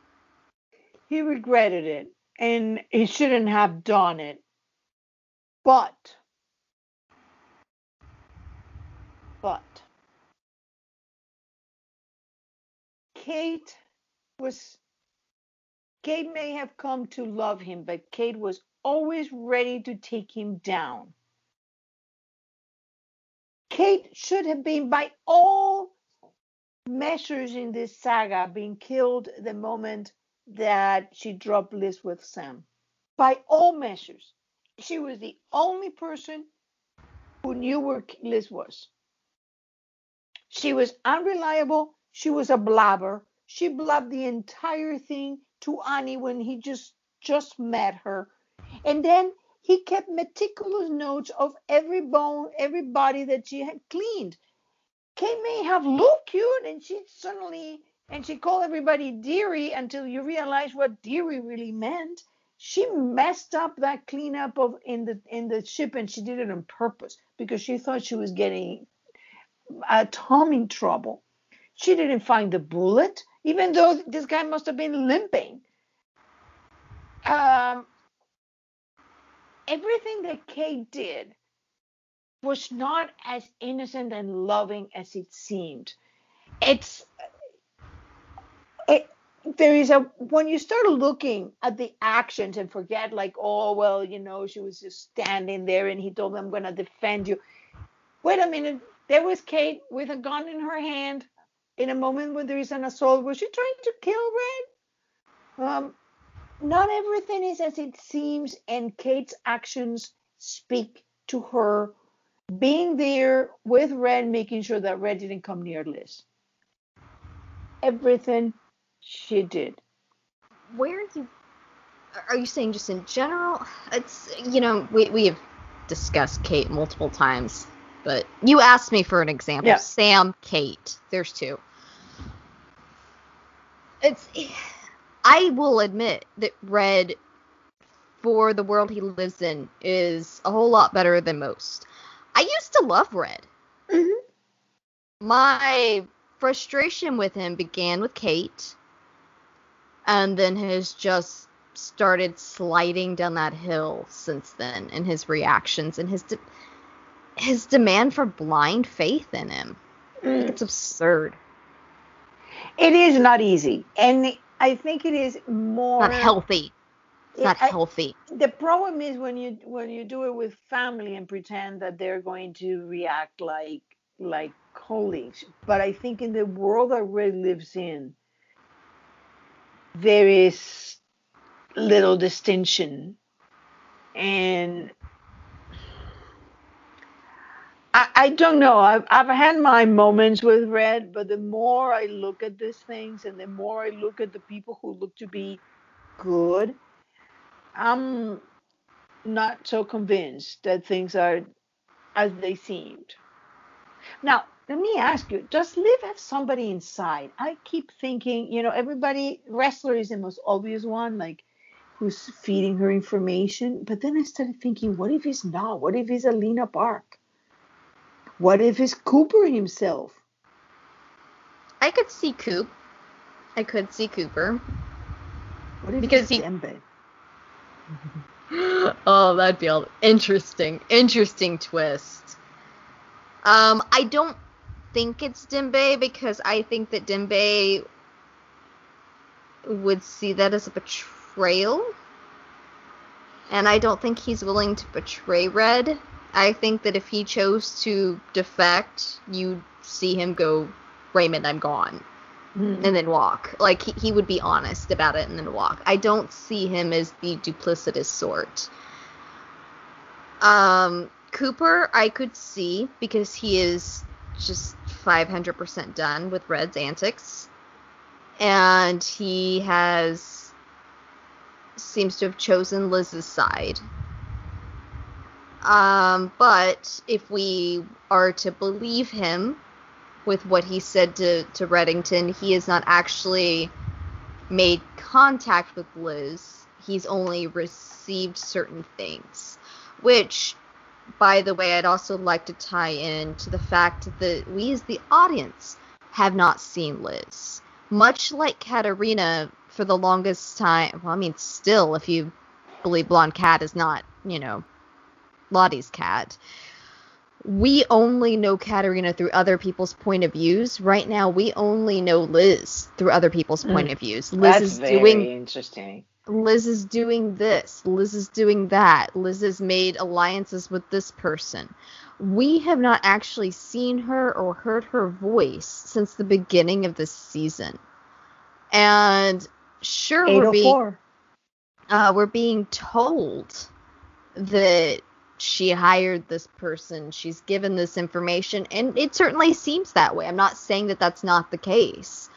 He regretted it and he shouldn't have done it. But but Kate was Kate may have come to love him, but Kate was always ready to take him down. Kate should have been, by all measures in this saga, being killed the moment that she dropped Liz with Sam. By all measures. she was the only person who knew where Liz was. She was unreliable. She was a blabber. She blabbed the entire thing to Ani when he just just met her. And then he kept meticulous notes of every bone, every body that she had cleaned. Kate may have looked cute and she suddenly and she called everybody dearie until you realize what dearie really meant. She messed up that cleanup of in the in the ship and she did it on purpose because she thought she was getting uh, Tom in trouble. She didn't find the bullet, even though this guy must have been limping. Um, everything that Kate did was not as innocent and loving as it seemed. It's it, there is a when you start looking at the actions and forget like oh well you know she was just standing there and he told me I'm going to defend you. Wait a minute, there was Kate with a gun in her hand in a moment when there is an assault. Was she trying to kill Red? Um, not everything is as it seems, and Kate's actions speak to her being there with Red, making sure that Red didn't come near Liz. Everything she did. Where are you are you saying just in general? It's you know we we have discussed Kate multiple times, but you asked me for an example. Yeah. Sam, Kate. There's two. It's I will admit that Red for the world he lives in is a whole lot better than most. I used to love Red. Mhm. My frustration with him began with Kate and then has just started sliding down that hill since then in his reactions and his de- his demand for blind faith in him. Mm. It's absurd. It is not easy, and I think it is more Not healthy. It's not I- healthy. the problem is when you when you do it with family and pretend that they're going to react like like colleagues but i think in the world that red lives in there is little distinction and I, don't know. I've, I've had my moments with Red, but the more I look at these things and the more I look at the people who look to be good, I'm not so convinced that things are as they seemed. Now, let me ask you, does Liv have somebody inside? I keep thinking, you know, everybody, Ressler is the most obvious one, like who's feeding her information. But then I started thinking, what if he's not? What if he's Alina Park? What if it's Cooper himself? I could see Coop. I could see Cooper. What if Because he- *gasps* oh, that'd be an interesting, interesting twist. Um, I don't think it's Dembe because I think that Dembe would see that as a betrayal. And I don't think he's willing to betray Red. I think that if he chose to defect, you'd see him go, Raymond, I'm gone Hmm. and then walk. Like he, he would be honest about it and then walk. I don't see him as the duplicitous sort. Um, Cooper, I could see because he is just 500% done with Red's antics, and he has seems to have chosen Liz's side. Um, but if we are to believe him, with what he said to, to Reddington, he has not actually made contact with Liz. He's only received certain things. Which, by the way, I'd also like to tie in to the fact that we as the audience have not seen Liz. Much like Katarina for the longest time, well, I mean, still, if you believe Blonde Cat is not, you know, Lottie's cat we only know Katarina through other people's point of views. Right now, we only know Liz through other people's Mm. point of views. Liz That's is very doing interesting. Liz is doing this. Liz is doing that. Liz has made alliances with this person. We have not actually seen her or heard her voice since the beginning of this season. And sure, we're being uh, we're being told that she hired this person, she's given this information, and it certainly seems that way. I'm not saying that that's not the case,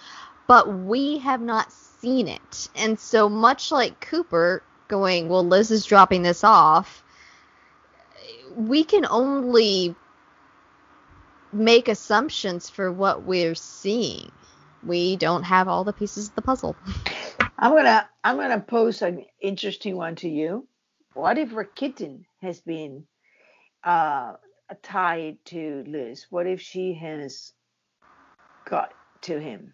but we have not seen it. And so, much like Cooper going, Well, Liz is dropping this off, we can only make assumptions for what we're seeing. We don't have all the pieces of the puzzle. *laughs* I'm gonna I'm gonna pose an interesting one to you. What if Rakitin has been uh, tied to Liz? What if she has got to him?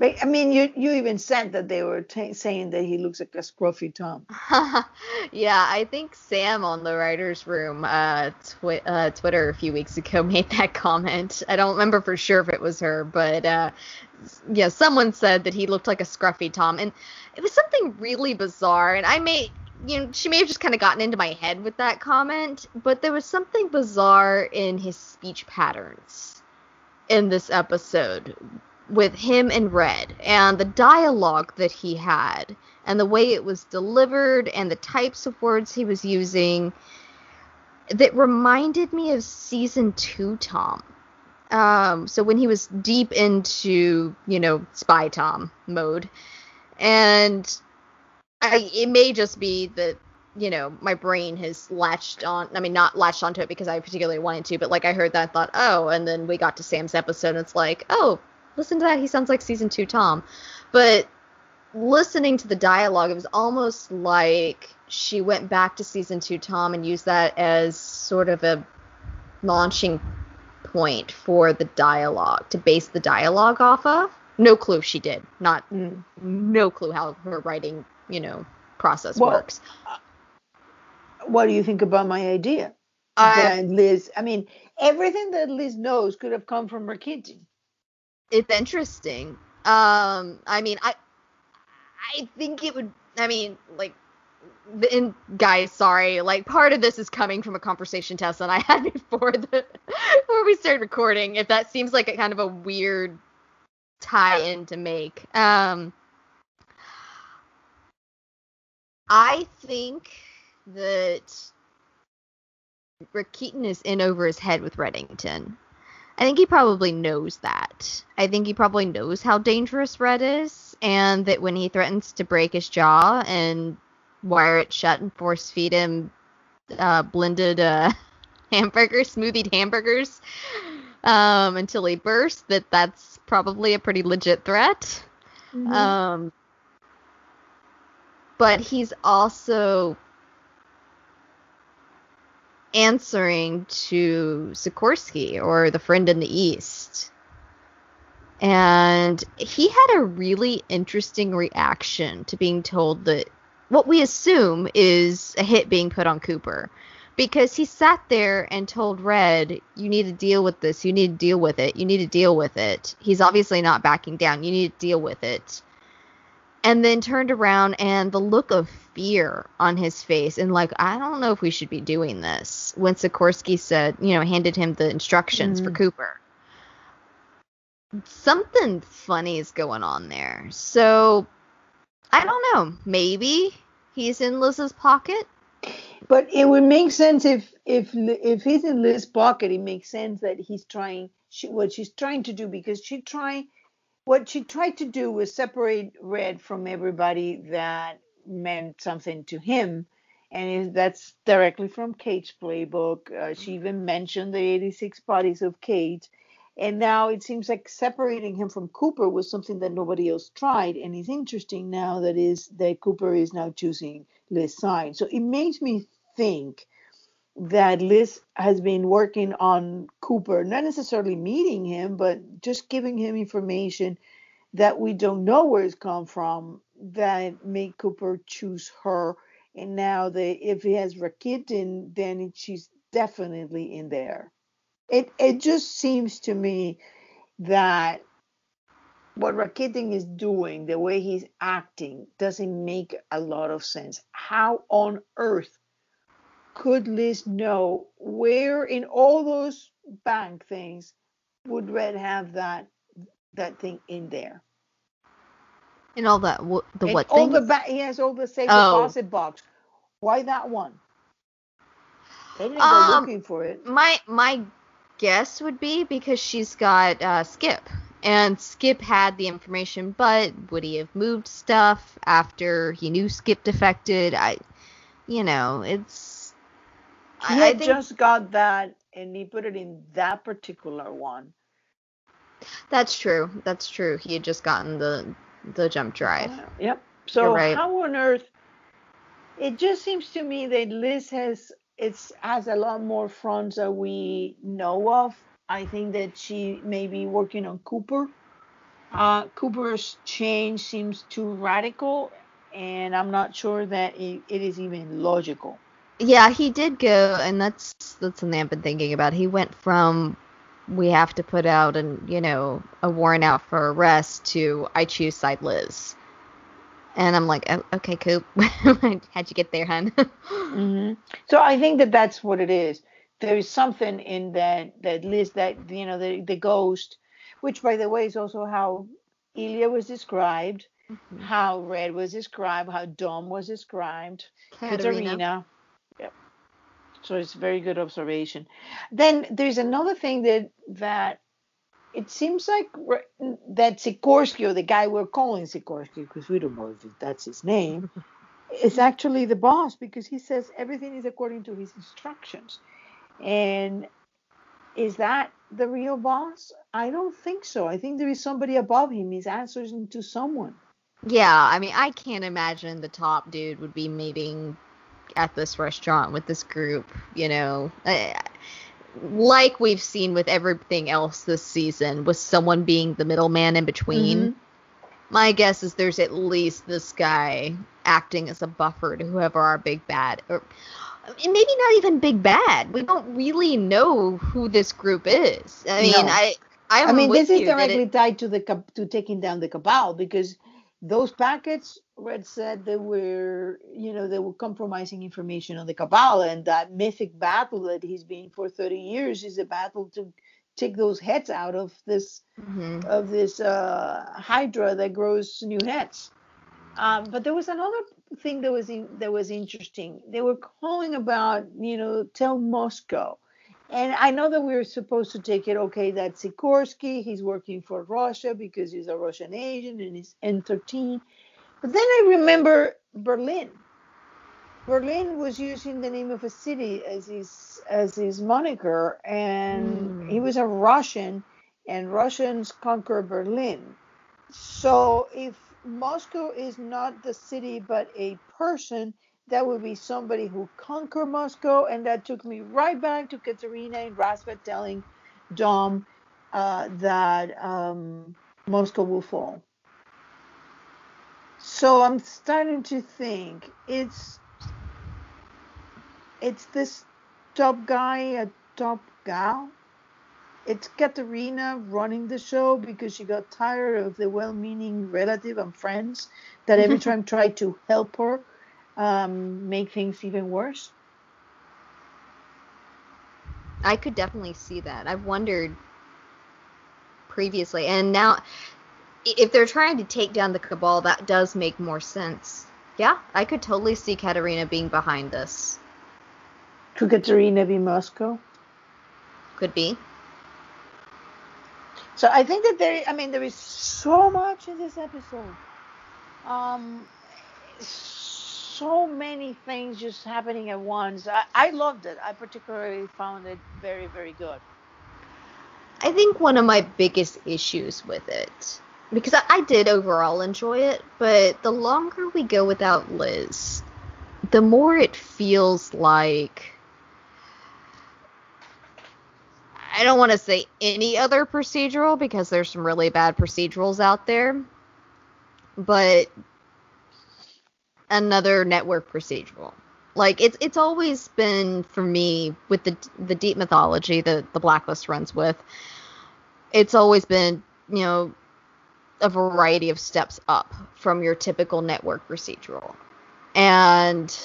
I mean, you you even said that they were t- saying that he looks like a scruffy Tom. *laughs* yeah, I think Sam on the writers' room uh, twi- uh, Twitter a few weeks ago *laughs* made that comment. I don't remember for sure if it was her, but uh, yeah, someone said that he looked like a scruffy Tom, and it was something really bizarre. And I may, you know, she may have just kind of gotten into my head with that comment, but there was something bizarre in his speech patterns in this episode with him and Red and the dialogue that he had and the way it was delivered and the types of words he was using that reminded me of season two Tom. Um, so when he was deep into, you know, spy Tom mode. And I it may just be that you know, my brain has latched on. I mean, not latched onto it because I particularly wanted to, but like I heard that, I thought, oh, and then we got to Sam's episode, and it's like, oh, listen to that. He sounds like season two Tom. But listening to the dialogue, it was almost like she went back to season two Tom and used that as sort of a launching point for the dialogue to base the dialogue off of. No clue she did. Not no clue how her writing, you know, process well, works. Uh, what do you think about my idea? That Liz, I mean, everything that Liz knows could have come from Rakitin it's interesting. Um, I mean, I I think it would. I mean, like, and guys, sorry, like part of this is coming from a conversation test that I *laughs* had before the before we started recording. If that seems like a kind of a weird tie-in to make, um, I think that Keaton is in over his head with Reddington. I think he probably knows that. I think he probably knows how dangerous Red is, and that when he threatens to break his jaw and wire it shut and force feed him uh, blended uh, *laughs* hamburgers, smoothied hamburgers, um, until he bursts, that that's probably a pretty legit threat. Mm-hmm. Um, but he's also answering to Sikorsky or the friend in the East. And he had a really interesting reaction to being told that what we assume is a hit being put on Cooper. Because he sat there and told Red, You need to deal with this. You need to deal with it. You need to deal with it. He's obviously not backing down. You need to deal with it and then turned around and the look of fear on his face and like i don't know if we should be doing this when sikorsky said you know handed him the instructions mm. for cooper. Something funny is going on there. So i don't know. Maybe he's in liz's pocket? But it would make sense if if if he's in liz's pocket it makes sense that he's trying she, what she's trying to do because she trying what she tried to do was separate Red from everybody that meant something to him. And that's directly from Kate's playbook. Uh, she even mentioned the 86 bodies of Kate. And now it seems like separating him from Cooper was something that nobody else tried. And it's interesting now that is that Cooper is now choosing Liz side. So it makes me think that Liz has been working on Cooper, not necessarily meeting him, but just giving him information that we don't know where it's come from that made Cooper choose her. And now that if he has Rakitin, then she's definitely in there. It it just seems to me that what Rakitin is doing, the way he's acting, doesn't make a lot of sense. How on earth could Liz know where in all those bank things would Red have that that thing in there? In all that the and what all things? the ba- he has all the safe oh. deposit box. Why that one? They didn't go Um, looking for it. My my guess would be because she's got uh, Skip, and Skip had the information, but would he have moved stuff after he knew Skip defected? I, you know, it's. He I, had I think just got that, and he put it in that particular one. that's true. That's true. He had just gotten the the jump drive. Yep. So right. how on earth? It just seems to me that Liz has it's has a lot more fronts that we know of. I think that she may be working on Cooper. Uh, Cooper's change seems too radical, and I'm not sure that it, it is even logical. Yeah, he did go, and that's that's something I've been thinking about. He went from we have to put out and you know a warrant out for arrest to I choose side Liz, and I'm like, oh, okay, Coop, *laughs* how'd you get there, hun? hmm So I think that that's what it is. There is something in that that Liz that you know the the ghost, which by the way is also how Ilya was described, how Red was described, how Dom was described, Katerina. Yep. So it's a very good observation. Then there's another thing that that it seems like that Sikorsky or the guy we're calling Sikorsky because we don't know if that's his name *laughs* is actually the boss because he says everything is according to his instructions. And is that the real boss? I don't think so. I think there is somebody above him. He's answering to someone. Yeah, I mean, I can't imagine the top dude would be meeting at this restaurant with this group, you know. Like we've seen with everything else this season, with someone being the middleman in between. Mhm. My guess is there's at least this guy acting as a buffer to whoever our big bad, or maybe not even big bad. We don't really know who this group is. I mean, No. I I'm I mean, this is that it- directly tied to the to taking down the cabal because those packets, Red said they were, you know, they were compromising information on the cabal, and that mythic battle that he's been for 30 years is a battle to take those heads out of this Mhm. of this uh, hydra that grows new heads. Um, but there was another thing that was in, that was interesting. They were calling about, you know, tell Moscow. And I know that we were supposed to take it, okay, that's Sikorsky. He's working for Russia because he's a Russian agent and he's N13. But then I remember Berlin. Berlin was using the name of a city as his as his moniker, and Hmm. he was a Russian, and Russians conquer Berlin. So if Moscow is not the city but a person, that would be somebody who conquered Moscow, and that took me right back to Katerina and Rasvet telling Dom uh, that um, Moscow will fall. So I'm starting to think it's it's this top guy, a top gal. It's Katerina running the show because she got tired of the well-meaning relative and friends that every *laughs* time tried to help her um, make things even worse. I could definitely see that. I've wondered previously, and now if they're trying to take down the cabal, that does make more sense. Yeah, I could totally see Katerina being behind this. Could Katerina be Moscow? Could be. So I think that there, I mean, there is so much in this episode. Um, so many things just happening at once. I, I loved it. I particularly found it very, very good. I think one of my biggest issues with it, because I, I did overall enjoy it, but the longer we go without Liz, the more it feels like. I don't want to say any other procedural because there's some really bad procedurals out there, but another network procedural. Like it's it's always been for me with the the deep mythology that the blacklist runs with. It's always been you know a variety of steps up from your typical network procedural, and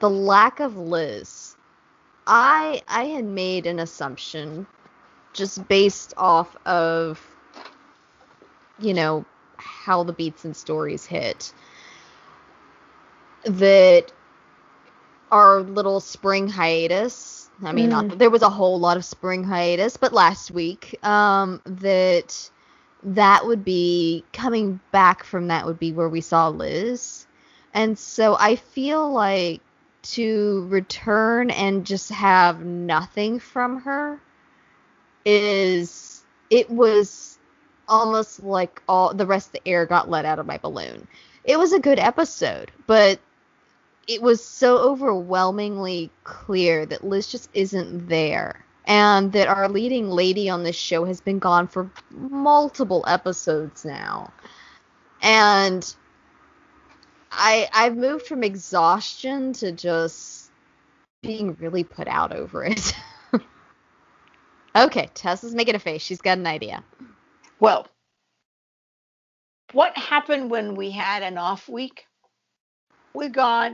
the lack of Liz. I I had made an assumption just based off of you know how the beats and stories hit that our little spring hiatus. I mean, Mm. not, there was a whole lot of spring hiatus, but last week, um, that that would be coming back from that would be where we saw Liz, and so I feel like to return and just have nothing from her is it was almost like all the rest of the air got let out of my balloon. It was a good episode, but it was so overwhelmingly clear that Liz just isn't there. And that our leading lady on this show has been gone for multiple episodes now. And I I've moved from exhaustion to just being really put out over it. *laughs* okay, Tessa's making a face. She's got an idea. Well, what happened when we had an off week? We got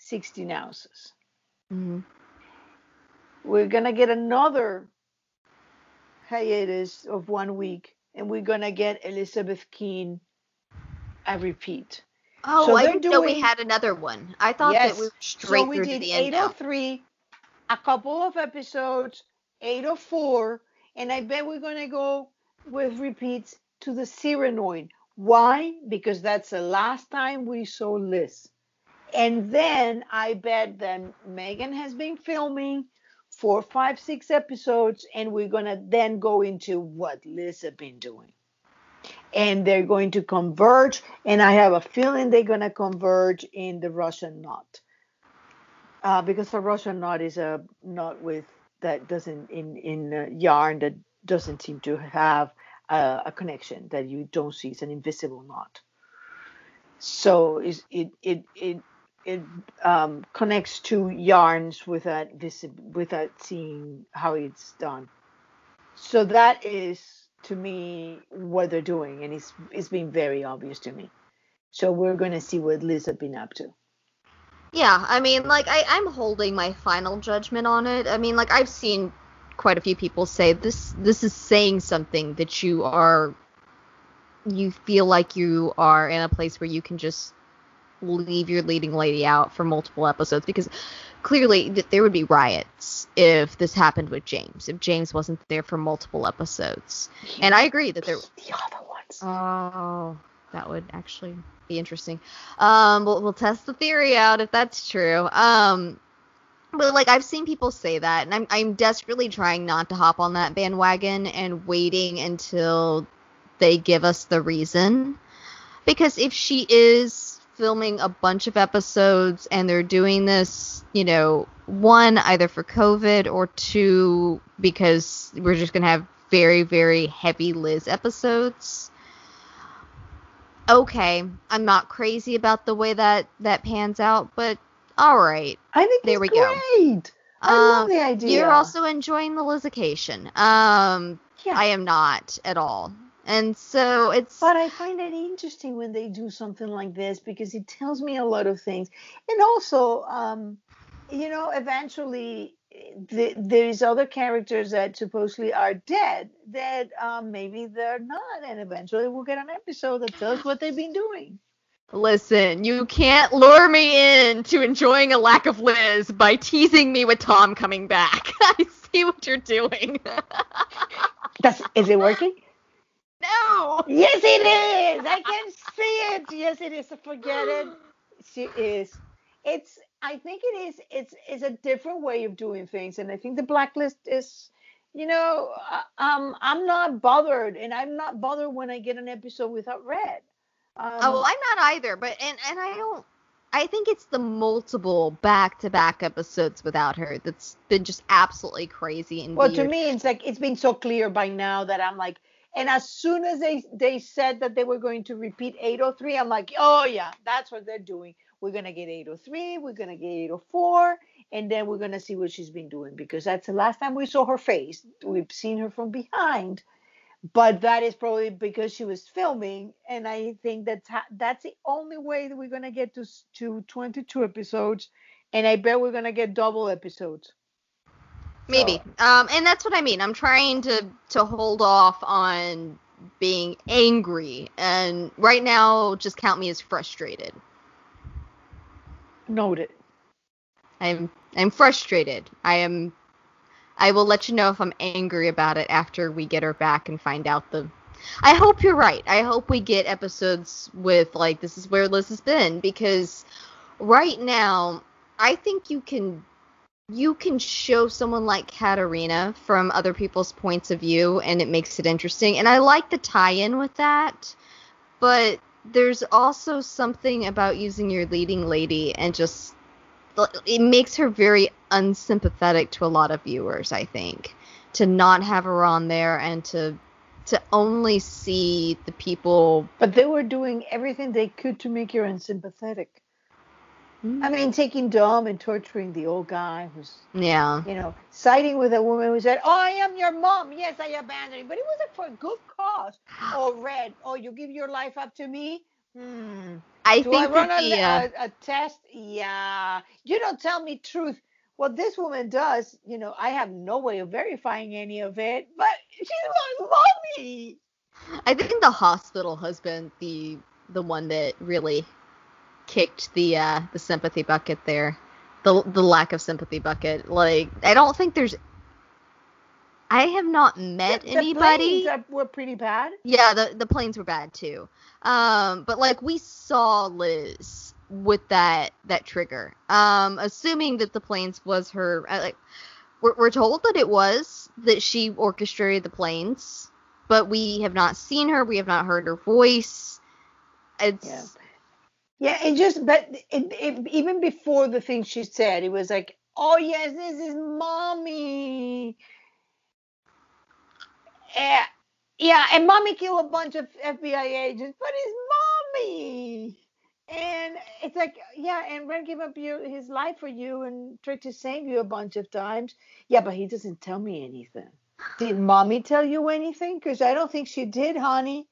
16 ounces. Mhm. We're going to get another hiatus of one week, and we're going to get Elizabeth Keen a repeat. Oh, So I didn't know we had another one. I thought Yes. that we were straight so we through did to the end 803, a couple of episodes, 804, and I bet we're going to go with repeats to the Cyranoid. Why? Because that's the last time we saw Liz. And then I bet that Megan has been filming four, five, six episodes, and we're to then go into what Liz has been doing. And they're going to converge, and I have a feeling they're to converge in the Russian knot. Uh, because the Russian knot is a knot with that doesn't in in uh, yarn that doesn't seem to have a, a connection that you don't see. It's an invisible knot. So it it it it um, connects to yarns without without seeing how it's done. So that is to me what they're doing, and it's it's been very obvious to me. So we're to see what Liz has been up to. Yeah, I mean, like I, I'm holding my final judgment on it. I mean, like I've seen quite a few people say this. This is saying something that you are. You feel like you are in a place where you can just leave your leading lady out for multiple episodes because clearly th- there would be riots if this happened with James. If James wasn't there for multiple episodes, and I agree that there. the other ones. Oh, that would actually be interesting. Um, we'll, we'll test the theory out if that's true. Um, but like I've seen people say that, and I'm I'm desperately trying not to hop on that bandwagon and waiting until they give us the reason. Because if she is filming a bunch of episodes and they're doing this, you know, one either for COVID or two because we're just gonna have very very heavy Liz episodes okay, I'm not crazy about the way that that pans out, but all right. I think There we go. great. I love Um, the idea. You're also enjoying the Lizication. Um, yeah. I am not at all, and so it's but I find it interesting when they do something like this because it tells me a lot of things, and also, um, you know, eventually the, there's other characters that supposedly are dead that um, maybe they're not, and eventually we'll get an episode that tells what they've been doing. listen. You can't lure me in to enjoying a lack of Liz by teasing me with Tom coming back. *laughs* I see what you're doing. *laughs* That's is it working? No. Yes, it is. I can see it. Yes, it is. Forget it. She is. It's. I think it is. It's. It's a different way of doing things, and I think the blacklist is. You know, uh, um, I'm not bothered, and I'm not bothered when I get an episode without Red. Um, Oh, I'm not either, but and and I don't. I think it's the multiple back-to-back episodes without her that's been just absolutely crazy and well, weird. to me, it's like it's been so clear by now that I'm like, and as soon as they they said that they were going to repeat 803, I'm like, oh yeah, that's what they're doing. We're gonna get 803, we're gonna get 804, and then we're gonna see what she's been doing because that's the last time we saw her face. We've seen her from behind, but that is probably because she was filming, and I think that's ha- that's the only way that we're gonna get to to 22 episodes, and I bet we're gonna get double episodes. Maybe. Um, and that's what I mean. I'm trying to to hold off on being angry, and right now, just count me as frustrated. Noted. I'm I'm frustrated. I am I will let you know if I'm angry about it after we get her back and find out the I hope you're right. I hope we get episodes with like this is where Liz has been because right now I think you can you can show someone like Katarina from other people's points of view and it makes it interesting. And I like the tie-in with that. But there's also something about using your leading lady and just it makes her very unsympathetic to a lot of viewers, I think. To not have her on there and to to only see the people But they were doing everything they could to make her unsympathetic. Mm. I mean, taking Dom and torturing the old guy who's, Yeah. you know, siding with a woman who said, "Oh, I am your mom. Yes, I abandoned you, but it wasn't for a good cause." Oh, Red. Oh, you give your life up to me? Hmm. I Do I think run that a, the uh, a, a test? Yeah. You don't tell me truth. What this woman does, you know, I have no way of verifying any of it, but she's my mommy. I think the hospital been the the one that really kicked the uh the sympathy bucket there. The the lack of sympathy bucket. Like I don't think there's I have not met The- the anybody. planes were pretty bad. Yeah, the the planes were bad too. Um, but like we saw Liz with that that trigger. Um, assuming that the planes was her. Like we're we're told that it was that she orchestrated the planes, but we have not seen her. We have not heard her voice. It's Yeah. Yeah, it just, but it, it, even before the thing she said, it was like, oh, yes, this is mommy. Yeah, yeah, and mommy killed a bunch of FBI agents, but it's mommy. And it's like, yeah, and Red gave up your, his life for you and tried to save you a bunch of times. Yeah, but he doesn't tell me anything. Did mommy tell you anything? Because I don't think she did, honey.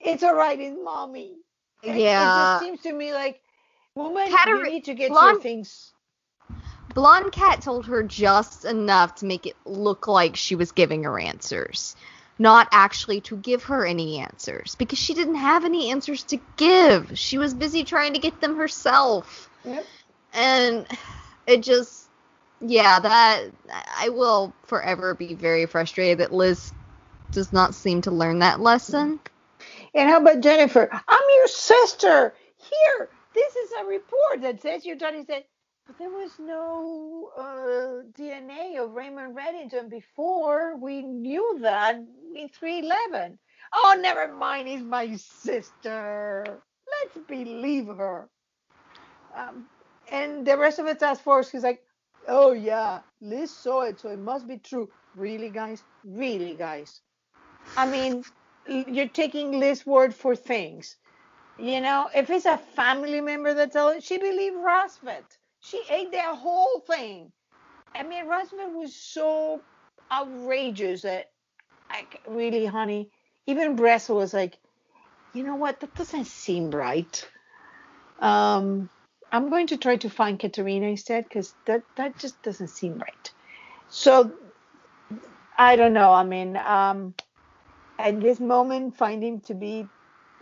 It's all right, it's mommy. It- It just seems to me like, woman, you need to get Blonde- your things. Blonde Kat told her just enough to make it look like she was giving her answers, not actually to give her any answers because she didn't have any answers to give. She was busy trying to get them herself. Yep. And it just, yeah, that I will forever be very frustrated that Liz does not seem to learn that lesson. And how about Jennifer? I'm your sister. Here, this is a report that says your daddy said, but there was no uh, DNA of Raymond Reddington before. We knew that in 311. Oh, never mind. He's my sister. Let's believe her. Um, and the rest of the task force is like, oh, yeah, Liz saw it, so it must be true. Really, guys? Really, guys? I mean, you're taking Liz's word for things. You know, if it's a family member that told it, she believed Rosvet. She ate that whole thing. I mean, Rosvet was so outrageous that, like, really, honey, even Bressa was like, you know what, that doesn't seem right. Um, I'm going to try to find Katerina instead because that, that just doesn't seem right. So, I don't know. I mean, um, at this moment find him to be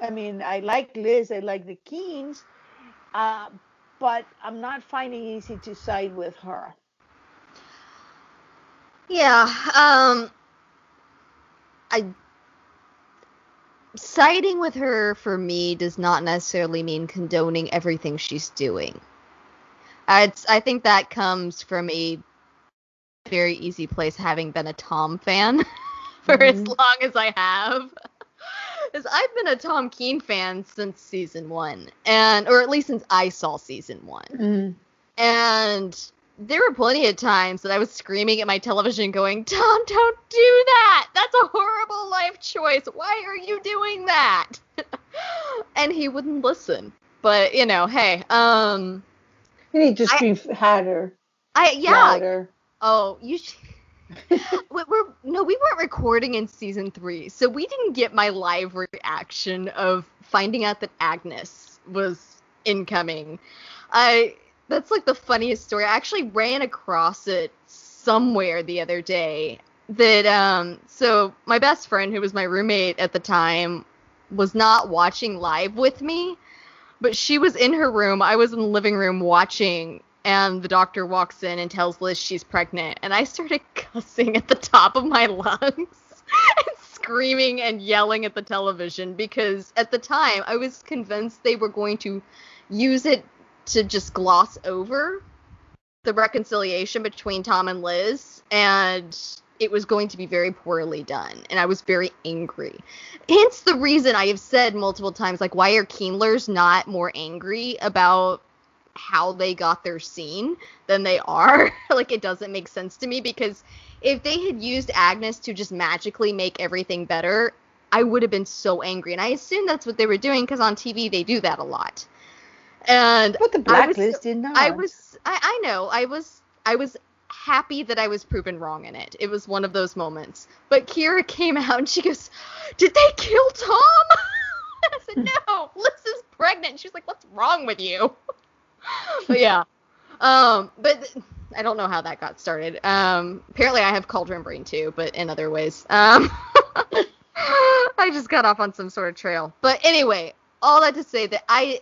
i mean i like liz i like the keens uh, but i'm not finding easy to side with her Yeah, um I siding with her for me does not necessarily mean condoning everything she's doing. I I think that comes from a very easy place having been a Tom fan *laughs* *laughs* for as Mhm. long as I have. *laughs* Because I've been a Tom Keen fan since season one, and or at least since I saw season one. And there were plenty of times that I was screaming at my television, going, Tom, don't do that! That's a horrible life choice. Why are you doing that? *laughs* and he wouldn't listen. But, you know, hey, um, need to I- scream harder I, yeah. louder Oh, you sh- *laughs* we, no, we weren't recording in season three, so we didn't get my live reaction of finding out that Agnes was incoming. I that's like the funniest story. I actually ran across it somewhere the other day. That um, so my best friend, who was my roommate at the time, was not watching live with me, but she was in her room. I was in the living room watching, and the doctor walks in and tells Liz she's pregnant, and I started *laughs* cussing at the top of my *laughs* lungs and screaming and yelling at the television because at the time I was convinced they were going to use it to just gloss over the reconciliation between Tom and Liz, and it was going to be very poorly done. And I was very angry. Hence the reason I have said multiple times, like, why are Keenlers not more angry about how they got their scene than they are? *laughs* like, it doesn't make sense to me because if they had used Agnes to just magically make everything better, I would have been so angry. And I assume that's what they were doing because on TV they do that a lot. And but the blacklist did not. I was I, I know. I was I was happy that I was proven wrong in it. It was one of those moments. But Kira came out and she goes, Did they kill Tom? *laughs* I said, No, Liz is pregnant. She was like, What's wrong with you? *laughs* *laughs* but yeah. Um, but I don't know how that got started. Um, apparently I have cauldron brain too, but in other ways. Um, *laughs* I just got off on some sort of trail. But anyway, all that to say that I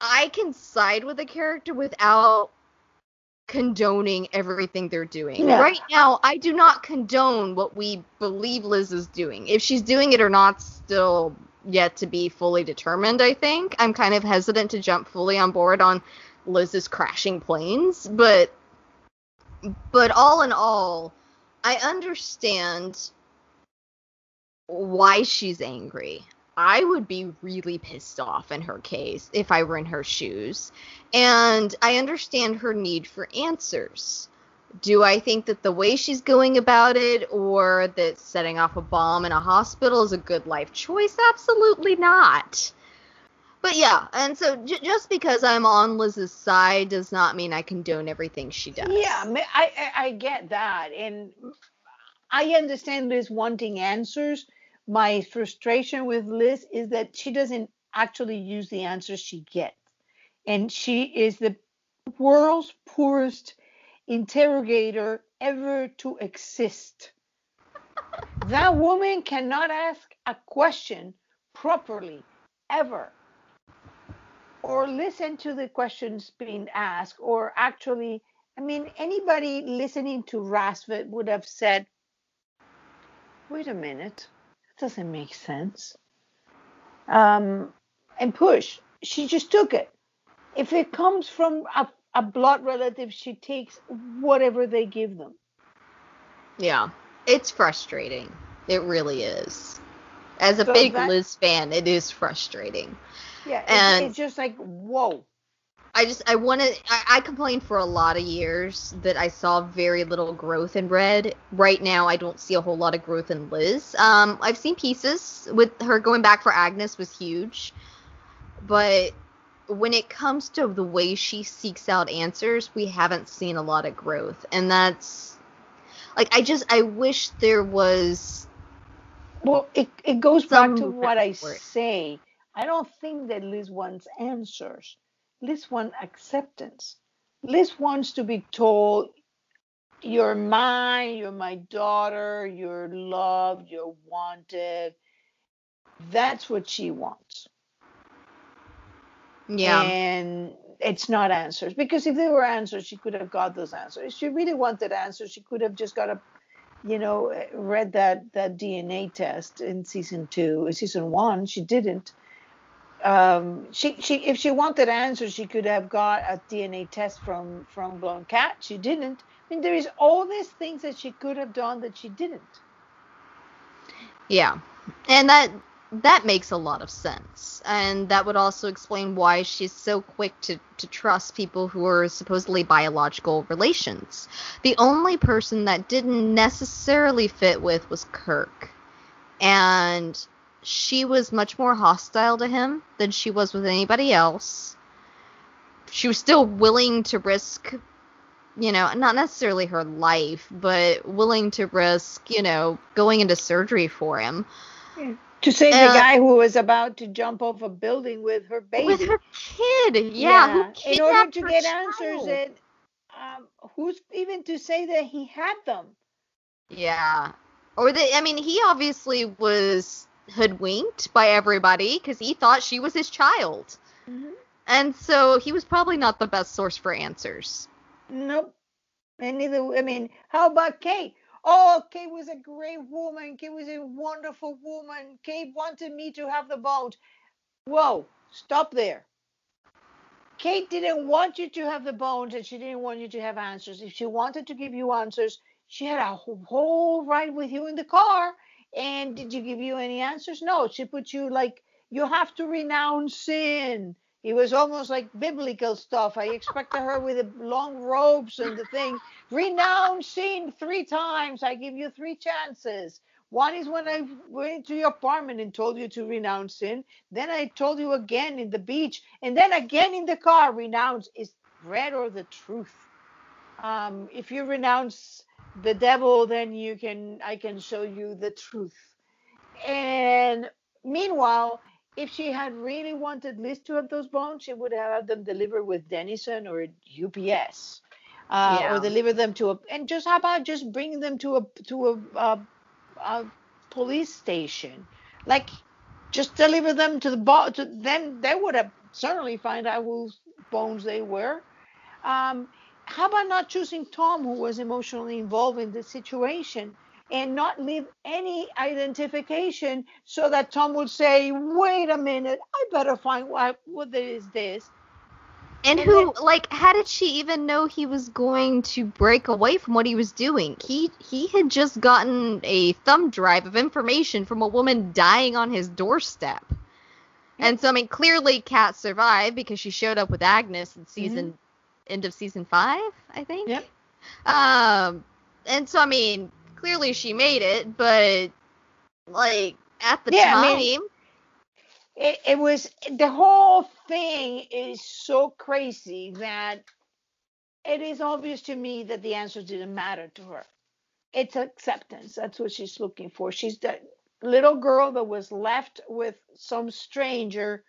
I can side with a character without condoning everything they're doing. Yeah. Right now, I do not condone what we believe Liz is doing. If she's doing it or not, still yet to be fully determined, I think. I'm kind of hesitant to jump fully on board on Liz's crashing planes, but but all in all, I understand why she's angry. I would be really pissed off in her case if I were in her shoes. And I understand her need for answers. Do I think that the way she's going about it or that setting off a bomb in a hospital is a good life choice? Absolutely not. But yeah, and so j- just because I'm on Liz's side does not mean I condone everything she does. Yeah, I, I, I get that. And I understand Liz wanting answers my frustration with Liz is that she doesn't actually use the answers she gets. And she is the world's poorest interrogator ever to exist. that woman cannot ask a question properly, ever, or listen to the questions being asked, or actually, I mean, anybody listening to Razvat would have said, wait a minute that doesn't make sense. Um, and push. She just took it. If it comes from a, a blood relative, she takes whatever they give them. Yeah, it's frustrating. It really is. As a so big that, Liz fan, it is frustrating. Yeah, and it's just like whoa. I just I wanted I, I complained for a lot of years that I saw very little growth in Red. Right now I don't see a whole lot of growth in Liz. Um I've seen pieces with her going back for Agnes was huge. But when it comes to the way she seeks out answers, we haven't seen a lot of growth. And that's like I just I wish there was well it it goes back to what I say. I don't think that Liz wants answers. Liz wants acceptance. Liz wants to be told, You're mine, you're my daughter, you're loved, you're wanted. That's what she wants. Yeah. And it's not answers because if there were answers, she could have got those answers. If she really wanted answers, she could have just got a, you know, read that that DNA test in season two, In season one. She didn't um, she she if she wanted answers, she could have got a DNA test from from Blown Cat. She didn't. I mean, there is all these things that she could have done that she didn't. Yeah, and that that makes a lot of sense, and that would also explain why she's so quick to to trust people who are supposedly biological relations. The only person that didn't necessarily fit with was Kirk, and she was much more hostile to him than she was with anybody else. She was still willing to risk, you know, not necessarily her life, but willing to risk, you know, going into surgery for him. Yeah. To save uh, the guy who was about to jump off a building with her baby. With her kid, yeah. yeah. In order to get child. answers, and um, who's even to say that he had them? Yeah. Or the, I mean, he obviously was hoodwinked by everybody because he thought she was his child. Mm-hmm. And so he was probably not the best source for answers. Nope. And neither, I mean, how about Kate? Oh, Kate was a great woman. Kate was a wonderful woman. Kate wanted me to have the bones. Whoa, stop there. Kate didn't want you to have the bones and she didn't want you to have answers. If she wanted to give you answers, she had a whole ride with you in the car. And did you give you any answers? No, she put you like, you have to renounce sin. It was almost like biblical stuff. I expected her with the long robes and the thing. Renounce sin three times. I give you three chances. One is when I went to your apartment and told you to renounce sin. Then I told you again in the beach, and then again in the car. Renounce is bread or the truth. Um, if you renounce the devil, then you can I can show you the truth. And meanwhile, if she had really wanted Liz to have those bones, she would have had them delivered with Dennison or UPS, uh, Yeah. or deliver them to a and just how about just bring them to a to a, a, a police station, like just deliver them to the bo- to then they would have certainly find out whose bones they were. Um, how about not choosing Tom, who was emotionally involved in the situation, and not leave any identification so that Tom would say, "Wait a minute, I better find what what is this." And And who, like, how did she even know he was going to break away from what he was doing? He he had just gotten a thumb drive of information from a woman dying on his doorstep. And so, I mean, clearly Kat survived because she showed up with Agnes in season, end of season five, I think. Yep. Um, and so, I mean, clearly she made it, but, like, at the Yeah, I time, mean- it, it was the whole thing is so crazy that it is obvious to me that the answers didn't matter to her. It's acceptance. That's what she's looking for. She's the little girl that was left with some stranger,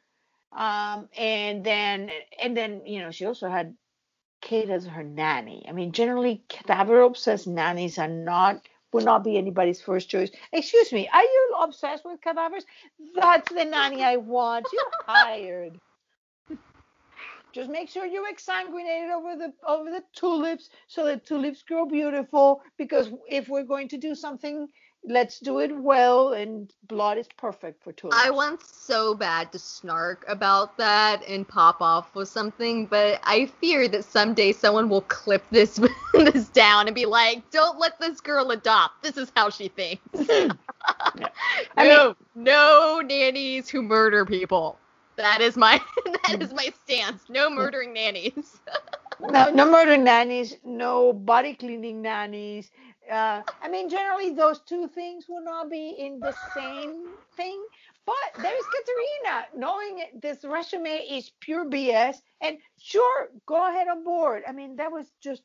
um, and then and then you know she also had Kate as her nanny. I mean, generally cadaver obsessed nannies are not would not be anybody's first choice. Excuse me, are you obsessed with cadavers? That's the nanny I want. You're *laughs* hired. Just make sure you exsanguinate it over the over the tulips so the tulips grow beautiful. Because if we're going to do something, let's do it well. And blood is perfect for tulips. I want so bad to snark about that and pop off with something, but I fear that someday someone will clip this *laughs* this down and be like, "Don't let this girl adopt. This is how she thinks." *laughs* *laughs* I no, no nannies who murder people. That is my that is my stance. No murdering nannies. no, no murder nannies, no body cleaning nannies. Uh, I mean, generally those two things will not be in the same thing. But there's Katerina, knowing this resume is pure BS, and sure, go ahead on board. I mean, that was just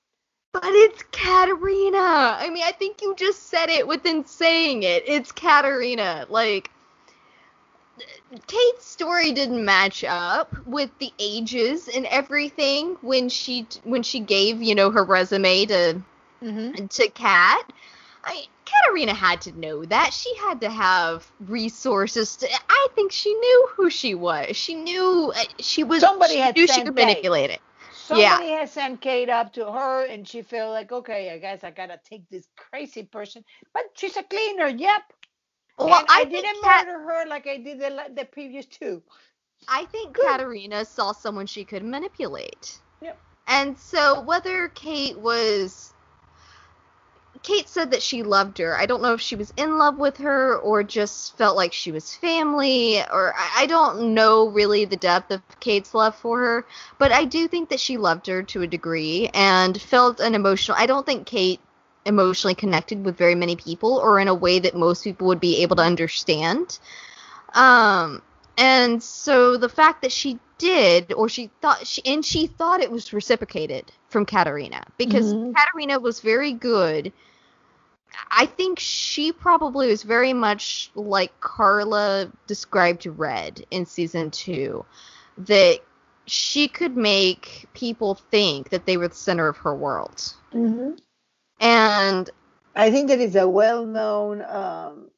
But it's Katarina. I mean, I think you just said it within saying it. It's Katarina. Like, Kate's story didn't match up with the ages and everything when she when she gave you know her resume to to Kat. I Katarina had to know that she had to have resources. To, I think she knew who she was. She knew uh, she was. Somebody she had knew she could Kate. manipulate it. somebody has sent Kate up to her, and she felt like, okay, I guess I gotta take this crazy person, but she's a cleaner. Yep. Well, and I, think didn't Kat- murder her like I did the, the previous two. I think Good. Katarina saw someone she could manipulate. Yep. And so whether Kate was Kate said that she loved her. I don't know if she was in love with her or just felt like she was family or I, I don't know really the depth of Kate's love for her, but I do think that she loved her to a degree and felt an emotional I don't think Kate emotionally connected with very many people or in a way that most people would be able to understand. Um and so the fact that she did, or she thought, she, and she thought it was reciprocated from Katarina because Mhm. Katarina was very good. I think she probably was very much like Carla described Red in season two, that she could make people think that they were the center of her world. Mm-hmm. And I think that is a well-known um,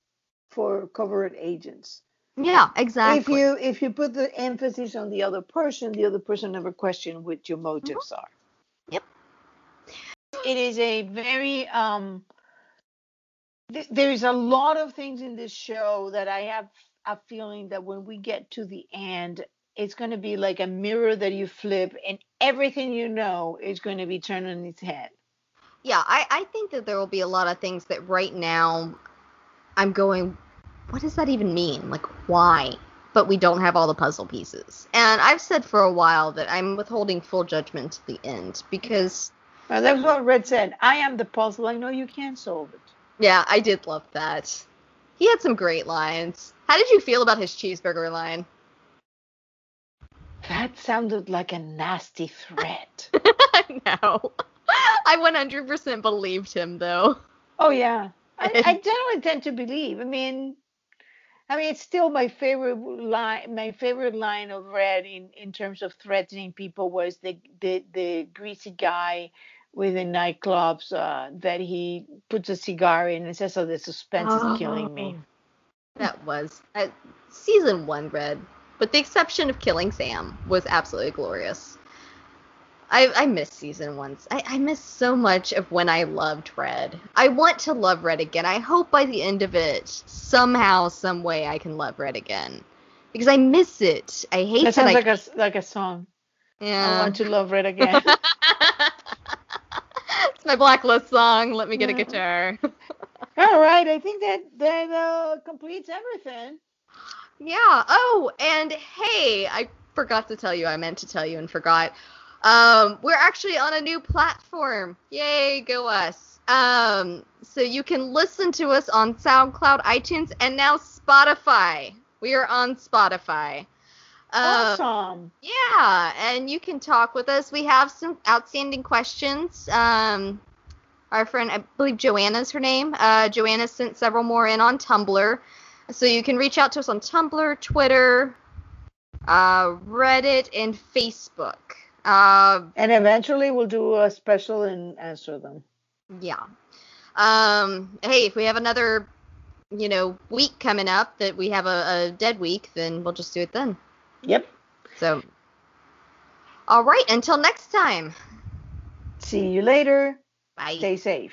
for covert agents. Yeah, exactly. If you if you put the emphasis on the other person, the other person never question what your motives are. Yep. It is a very um th- there's a lot of things in this show that I have a feeling that when we get to the end, it's going to be like a mirror that you flip, and everything you know is going to be turned on its head. yeah, I, I think that there will be a lot of things that right now I'm going, what does that even mean? Like, why? But we don't have all the puzzle pieces. And I've said for a while that I'm withholding full judgment to the end because, Well, that's what Red said. I am the puzzle. I know you can't solve it. yeah, I did love that. He had some great lines. How did you feel about his cheeseburger line? That sounded like a nasty threat. *laughs* I know. I 100% believed him, though. Oh yeah, I, I *laughs* generally tend to believe. I mean, I mean, it's still my favorite line. My favorite line of Red in in terms of threatening people was the the the greasy guy within nightclubs uh, that he puts a cigar in and says, "Oh, the suspense is killing me." That was uh, season one, Red. With the exception of Killing Sam, was absolutely glorious. I, I miss season one. I, I miss so much of when I loved Red. I want to love Red again. I hope by the end of it, somehow, some way, I can love Red again. Because I miss it. I hate That that, sounds I like a like a song. Yeah. I want to *laughs* love Red again. *laughs* it's my blacklist song. Let me get a guitar. *laughs* All right, I think that that uh, completes everything. Yeah. Oh, and hey, I forgot to tell you. I meant to tell you and forgot. Um, we're actually on a new platform. Yay, go us. Um, so you can listen to us on SoundCloud, iTunes, and now Spotify. We are on Spotify. Uh, awesome. yeah, and you can talk with us. We have some outstanding questions. Um, our friend, I believe Joanna's her name. Uh, Joanna sent several more in on Tumblr. So you can reach out to us on Tumblr, Twitter, uh, Reddit, and Facebook. Uh, And eventually we'll do a special and answer them. yeah. Um, hey, if we have another, you know, week coming up that we have a, a dead week, then we'll just do it then. Yep. So, all right. Until next time. See you later. Bye. Stay safe.